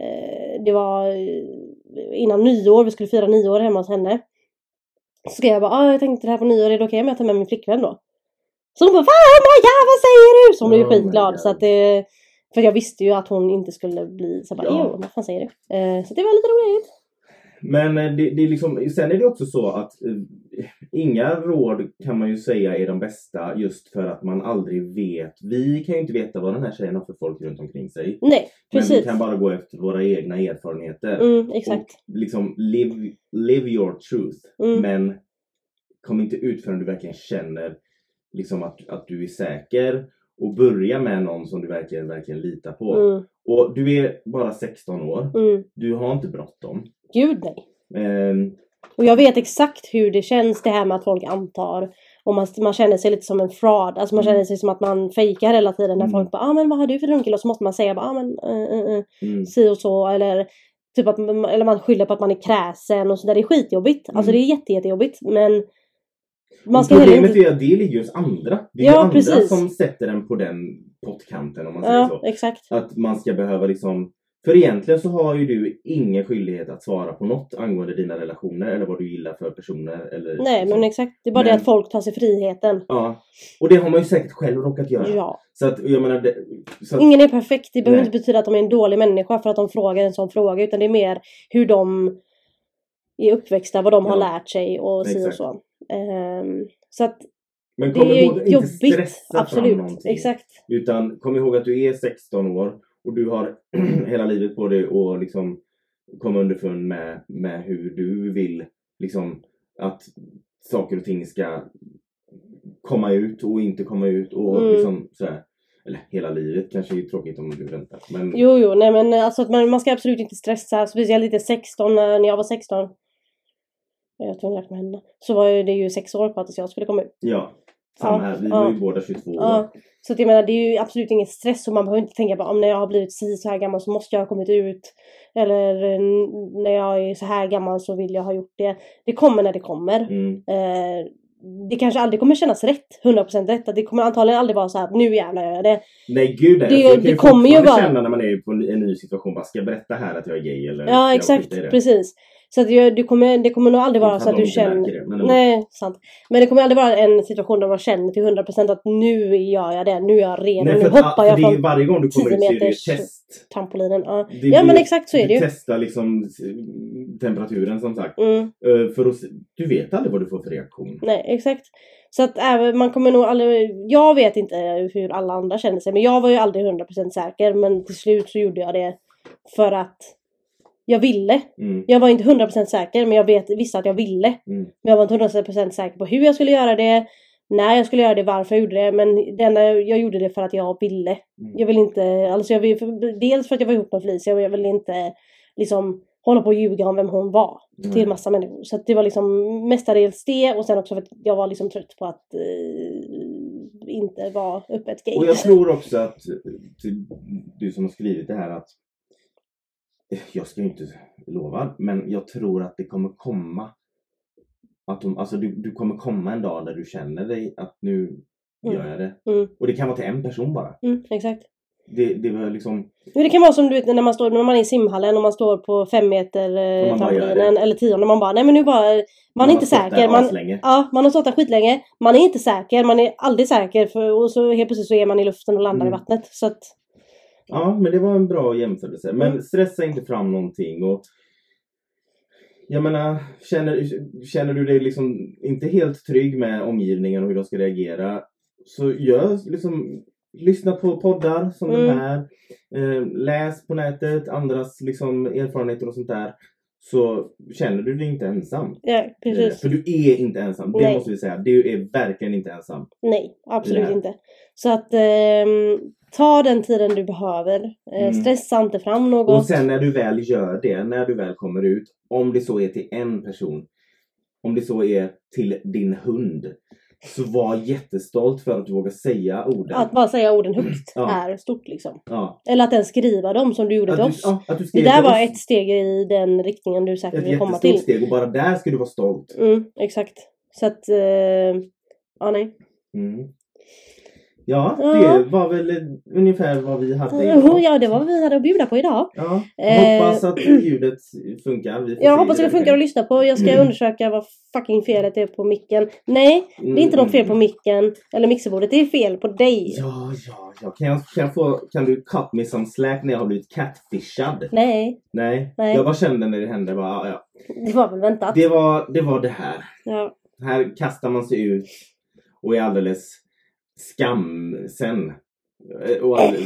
eh, Det var eh, innan nyår, vi skulle fira nyår hemma hos henne. Så skrev jag bara, ah, jag tänkte det här på nyår, är det okej om jag tar med min flickvän då? Så hon bara, oh my god vad säger du? Så hon blev ju Oh skitglad så att det För jag visste ju att hon inte skulle bli så bara, Ja. "Ew, vad fan säger du? Eh, så det var lite roligt. Men eh, det, det är liksom, sen är det också så att eh, inga råd kan man ju säga är de bästa just för att man aldrig vet. Vi kan ju inte veta vad den här tjejen har för folk runt omkring sig. Nej, Men vi precis. kan bara gå efter våra egna erfarenheter. Mm, exakt. Och liksom live, live your truth. Mm. Men kom inte ut förrän du verkligen känner liksom att, att du är säker. Och börja med någon som du verkligen, verkligen litar på. Mm, Och du är bara 16 år. mm. Du har inte bråttom. Gud nej. Ehm, Och jag vet exakt hur det känns det här med att folk antar. Och man, man känner sig lite som en fraud. Alltså man Mm. känner sig som att man fejkar hela tiden. När Mm. folk bara ah, men vad har du för runkel? Och så måste man säga ah, men uh, uh, uh, mm. si och så. Eller Typ att eller man skyller på att man är kräsen och sådär. Det är skitjobbigt. Alltså Mm. det är jätte, jättejobbigt. Men man ska Problemet inte... är att det ligger hos andra. Det är Ja, andra precis. som sätter den på den pottkanten om man säger Ja, så. exakt. Att man ska behöva liksom för egentligen så har ju du ingen skyldighet att svara på något angående dina relationer eller vad du gillar för personer. Eller Nej men exakt. Det är bara det Men- att folk tar sig friheten. Ja. Och det har man ju säkert själv råkat göra. Ja. Så att jag menar... Det, så att, Ingen är perfekt. Det behöver Nej. inte betyda att de är en dålig människa för att de frågar en sån fråga. Utan det är mer hur de är uppväxta, vad de har Ja. lärt sig och si och så. Ehm, så att men det kom ihåg är att inte jobbigt. stressa fram Absolut. någonting. Exakt. Utan kom ihåg att du är 16 år och du har hela livet på dig att liksom komma underfund med, med hur du vill liksom att saker och ting ska komma ut och inte komma ut och Mm. liksom sådär. Eller hela livet kanske är tråkigt om du väntar. Men Jo, jo, nej men alltså att man, man ska absolut inte stressa. Speciellt inte 16, när jag var 16. Jag tror jag lärt mig hända. Så var det ju sex år kvar tills jag skulle komma ut. ja, samma här. Vi var ju båda 22 år. Så att jag menar det är ju absolut ingen stress och man behöver inte tänka på om när jag har blivit si så här gammal så måste jag ha kommit ut. Eller när jag är så här gammal så vill jag ha gjort det. Det kommer när det kommer. Mm. Eh, det kanske aldrig kommer kännas rätt, 100% rätt. Att det kommer antagligen aldrig vara så här nu jävlar gör jag det. Nej gud nej. Det- Alltså, jag kan det kommer ju vara- känna när man är på en, ny situation. Bara, ska jag berätta här att jag är gay eller? Ja exakt, det? precis. Så att det, kommer, det kommer nog aldrig vara så att du känner... det, men. Nej, sant. Men det kommer aldrig vara en situation där man känner till 100% att nu gör jag det, nu är jag redo, Nej, nu att, hoppar för jag från varje gång du kommer 10 ut så är det ju test. trampolinen. Ja, blir- men exakt så är det Du ju. testar liksom temperaturen som sagt. Mm, Eh, För att, du vet aldrig vad du får för reaktion. nej, exakt. Så att även, man kommer nog aldrig... Jag vet inte hur alla andra känner sig, men jag var ju aldrig 100% säker. Men till slut så gjorde jag det för att jag ville. Mm. Jag var inte 100% säker, men jag vet, visste att jag ville. Mm. Men jag var inte 100% säker på hur jag skulle göra det, när jag skulle göra det, varför jag gjorde det. Men det enda, jag gjorde det för att jag ville. Mm. Jag vill inte, alltså jag vill, för, dels för att jag var ihop med Felicia och jag ville inte liksom hålla på och ljuga om vem hon var till massa människor. Så det var liksom mestadels det och sen också för att jag var liksom trött på att eh, inte vara öppet gay. Och jag tror också att till du som har skrivit det här att jag ska ju inte lova, men jag tror att det kommer komma att de, alltså du, du kommer komma en dag där du känner dig att nu gör jag det. Mm. Och det kan vara till en person bara. Mm, exakt. Det, det var liksom, Men det kan vara som du vet när man står när man är i simhallen och man står på fem meter eh, man trampolinen eller tio och man bara nej men nu bara man, är har inte säker. Man, ja, man har stått där skitlänge. Man är inte säker. Man är aldrig säker för, och så helt plötsligt så är man i luften och landar Mm. i vattnet. Så att Ja, men det var en bra jämförelse. Men stressa inte fram någonting och jag menar, känner, känner du dig liksom inte helt trygg med omgivningen och hur de ska reagera så gör liksom lyssna på poddar som den Mm. här. Eh, läs på nätet andras liksom erfarenheter och sånt där. Så känner du dig inte ensam. ja, Eh, precis. för du är inte ensam. Det Nej. måste vi säga. Du är verkligen inte ensam. Nej, absolut inte. Så att ehm, ta den tiden du behöver. Eh, Mm. Stressa inte fram något. Och sen när du väl gör det, när du väl kommer ut, om det så är till en person, om det så är till din hund, så var jättestolt för att du vågar säga orden. Att bara säga orden högt Ja. är stort liksom. ja. Eller att ens skriva dem som du gjorde att, till du, oss. ja, Det där var oss. ett steg i den riktningen du säkert ett vill komma till. steg och bara där ska du vara stolt. Mm, exakt. Så att, eh, ja nej. Mm. Ja, det var väl ungefär vad vi hade idag. Ja, det var vad vi hade att bjuda på idag. Ja, Eh, hoppas att ljudet funkar. Jag hoppas hur det funkar att lyssna på. Jag ska Mm. undersöka vad fucking felet är på micken. Nej, det är inte något fel på micken eller mixerbordet. Det är fel på dig. Ja, ja, ja. Kan, jag, kan, jag få, kan du cut me some slack när jag har blivit catfishad? Nej, Nej. Nej. Jag bara kände när det hände, bara, ja. det var väl väntat. Det, var, det var det här. Ja. Här kastar man sig ut och är alldeles skamsen. Eh, Och, all,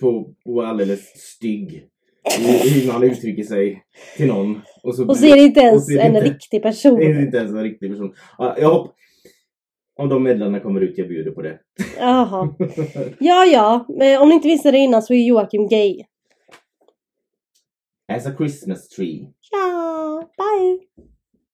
på, och alldeles stygg. Hur man uttrycker sig till någon. Och så, Och så är det inte ens det en inte- riktig person. det är inte ens en riktig person. Ja, Jag hoppas... Om de meddelandena kommer ut, jag bjuder på det. Jaha. Ja, ja. Men om ni inte visste det innan så är Joakim gay. As a Christmas tree. Ja.